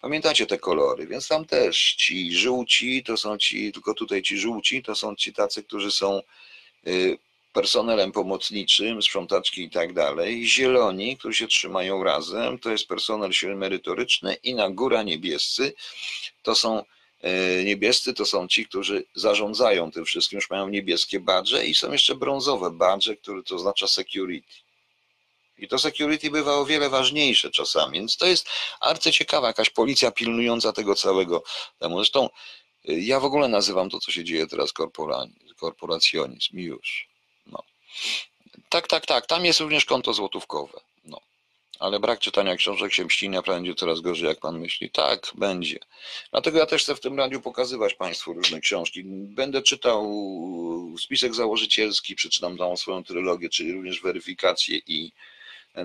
Pamiętacie te kolory, więc tam też ci żółci to są ci, tylko tutaj ci żółci to są ci tacy, którzy są y, personelem pomocniczym, sprzątaczki i tak dalej. Zieloni, którzy się trzymają razem, to jest personel merytoryczny i na góra niebiescy to są e, niebiescy to są ci, którzy zarządzają tym wszystkim, już mają niebieskie badże i są jeszcze brązowe badże, które to oznacza security. I to security bywa o wiele ważniejsze czasami, więc to jest arcyciekawa jakaś policja pilnująca tego całego temu. Zresztą e, ja w ogóle nazywam to, co się dzieje teraz korporacjonizm już. Tak, tak, tak. Tam jest również konto złotówkowe. No. Ale brak czytania książek się mści, będzie coraz gorzej, jak pan myśli. Tak, będzie. Dlatego ja też chcę w tym radiu pokazywać państwu różne książki. Będę czytał spisek założycielski, przeczytam całą swoją trylogię, czyli również weryfikację i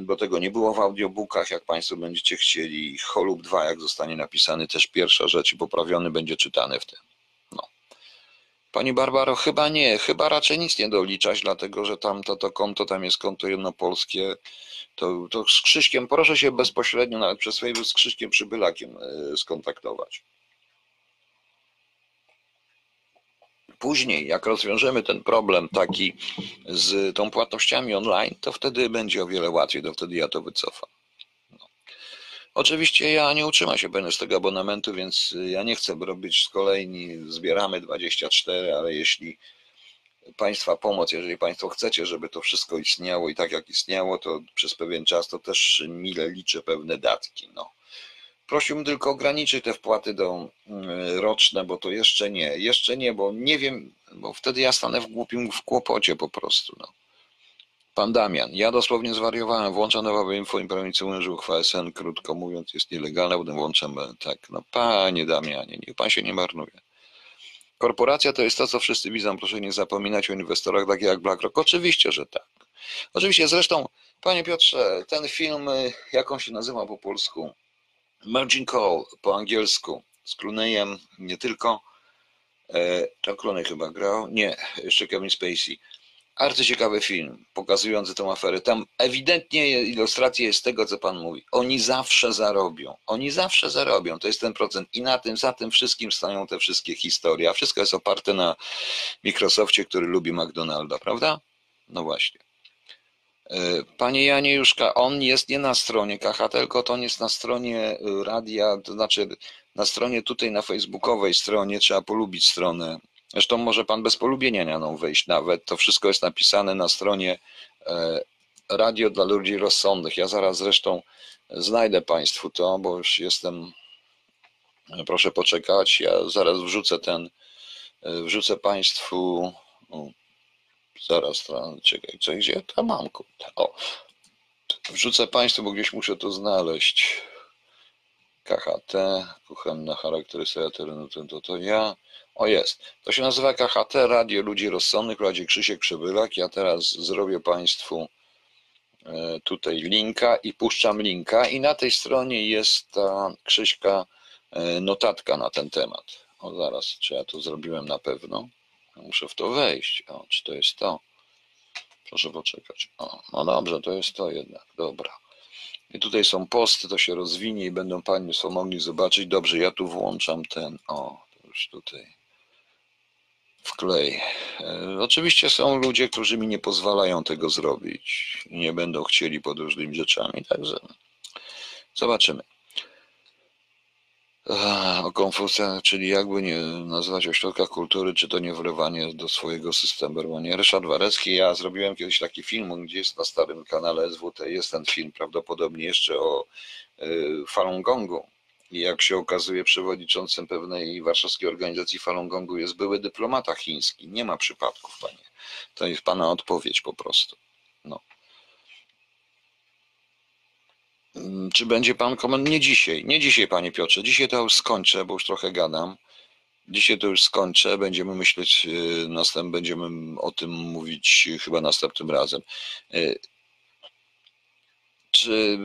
bo tego nie było w audiobookach, jak Państwo będziecie chcieli. Holub 2, jak zostanie napisany, też pierwsza rzecz i poprawiony będzie czytany w tym. Pani Barbaro, chyba nie, chyba raczej nic nie doliczać, dlatego że tam to, to konto, tam jest konto jednopolskie, to, to z Krzyśkiem, proszę się bezpośrednio, nawet przez Facebook z Krzyśkiem Przybylakiem e, skontaktować. Później, jak rozwiążemy ten problem taki z tą płatnościami online, to wtedy będzie o wiele łatwiej, to wtedy ja to wycofam. No. Oczywiście ja nie utrzyma się będę z tego abonamentu, więc ja nie chcę robić z kolejni, zbieramy 24, ale jeśli Państwa pomoc, jeżeli Państwo chcecie, żeby to wszystko istniało i tak jak istniało, to przez pewien czas to też mile liczę pewne datki. No. Prosiłbym tylko ograniczyć te wpłaty do mm, roczne, bo to jeszcze nie, jeszcze nie, bo nie wiem, bo wtedy ja stanę w głupim w kłopocie po prostu. No. Pan Damian, ja dosłownie zwariowałem, włączam nowe info i prawnicy mówią, że uchwała SN, krótko mówiąc, jest nielegalna, potem włączam, tak, no panie Damianie, niech pan się nie marnuje. Korporacja to jest to, co wszyscy widzą, proszę nie zapominać o inwestorach takich jak BlackRock, oczywiście, że tak. Oczywiście, zresztą, panie Piotrze, ten film, e, jak on się nazywa po polsku? Margin Call po angielsku, z Clooneyem, nie tylko, e, to Clooney chyba grał, nie, jeszcze Kevin Spacey Arcyciekawy film pokazujący tą aferę. Tam ewidentnie ilustracja jest tego, co pan mówi. Oni zawsze zarobią. Oni zawsze zarobią. To jest ten procent. I na tym, za tym wszystkim stają te wszystkie historie. A wszystko jest oparte na Microsoftie, który lubi McDonalda, prawda? No właśnie. Panie Janie Juszka, on jest nie na stronie KH, tylko to on jest na stronie e, radia, to znaczy na stronie tutaj na facebookowej stronie, trzeba polubić stronę Zresztą może pan bez polubienia na nią wejść nawet. To wszystko jest napisane na stronie e, Radio dla ludzi rozsądnych. Ja zaraz zresztą znajdę państwu to, bo już jestem. Proszę poczekać. Ja zaraz wrzucę ten. E, wrzucę państwu. Zaraz, czekaj, co gdzie? To mam. O, wrzucę państwu, bo gdzieś muszę to znaleźć. KHT, kuchenna charakterystyka terenu, to, to, to ja. O jest. To się nazywa KHT, Radio Ludzi Rozsądnych, prowadzi Krzysiek Przybylak. Ja teraz zrobię Państwu e, tutaj linka i puszczam linka i na tej stronie jest ta Krzyśka e, notatka na ten temat. O zaraz, czy ja to zrobiłem na pewno? Muszę w to wejść. O, czy to jest to? Proszę poczekać. O, no dobrze, to jest to jednak. Dobra. I tutaj są posty, to się rozwinie i będą Państwo mogli zobaczyć. Dobrze, ja tu włączam ten. O, to już tutaj wklej. E, oczywiście są ludzie, którzy mi nie pozwalają tego zrobić i nie będą chcieli pod różnymi rzeczami, także zobaczymy. O Konfucja, czyli jakby nie nazwać ośrodka kultury, czy to nie wrywanie do swojego systemu, nie. Ryszard Warecki, ja zrobiłem kiedyś taki film, gdzie jest na starym kanale SWT, jest ten film prawdopodobnie jeszcze o y, Falun Gongu, i jak się okazuje, przewodniczącym pewnej warszawskiej organizacji Falun Gongu jest były dyplomata chiński. Nie ma przypadków, panie. To jest pana odpowiedź po prostu. No. Czy będzie pan komend? Nie dzisiaj. Nie dzisiaj, panie Piotrze. Dzisiaj to już skończę, bo już trochę gadam. Dzisiaj to już skończę. Będziemy myśleć, y, następnym, będziemy o tym mówić chyba następnym razem. Y, czy,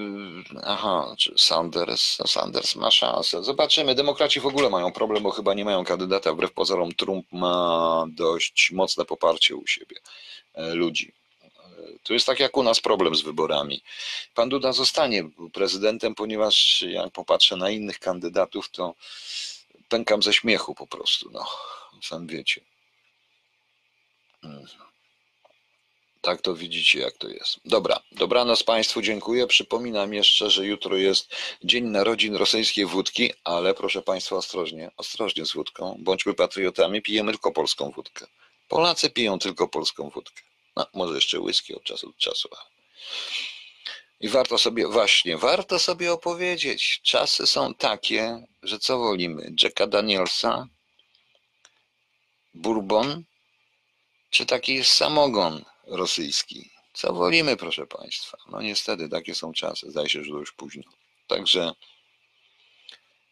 aha, czy Sanders, no Sanders ma szansę. Zobaczymy. Demokraci w ogóle mają problem, bo chyba nie mają kandydata. Wbrew pozorom Trump ma dość mocne poparcie u siebie e, ludzi. To jest tak jak u nas problem z wyborami. Pan Duda zostanie prezydentem, ponieważ jak popatrzę na innych kandydatów, to pękam ze śmiechu po prostu. No, sam wiecie. Hmm. Tak to widzicie, jak to jest. Dobra, dobranoc Państwu, dziękuję. Przypominam jeszcze, że jutro jest Dzień Narodzin Rosyjskiej Wódki, ale proszę Państwa, ostrożnie, ostrożnie z wódką. Bądźmy patriotami, pijemy tylko polską wódkę. Polacy piją tylko polską wódkę. No, może jeszcze whisky od czasu do czasu. I warto sobie, właśnie, warto sobie opowiedzieć. Czasy są takie, że co wolimy? Jacka Danielsa, Bourbon, czy taki samogon rosyjski. Co wolimy, proszę Państwa? No niestety, takie są czasy. Zdaje się, że to już późno. Także,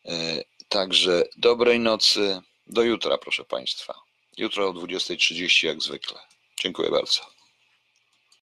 yy, także dobrej nocy. Do jutra, proszę Państwa. Jutro o 20.30 jak zwykle. Dziękuję bardzo.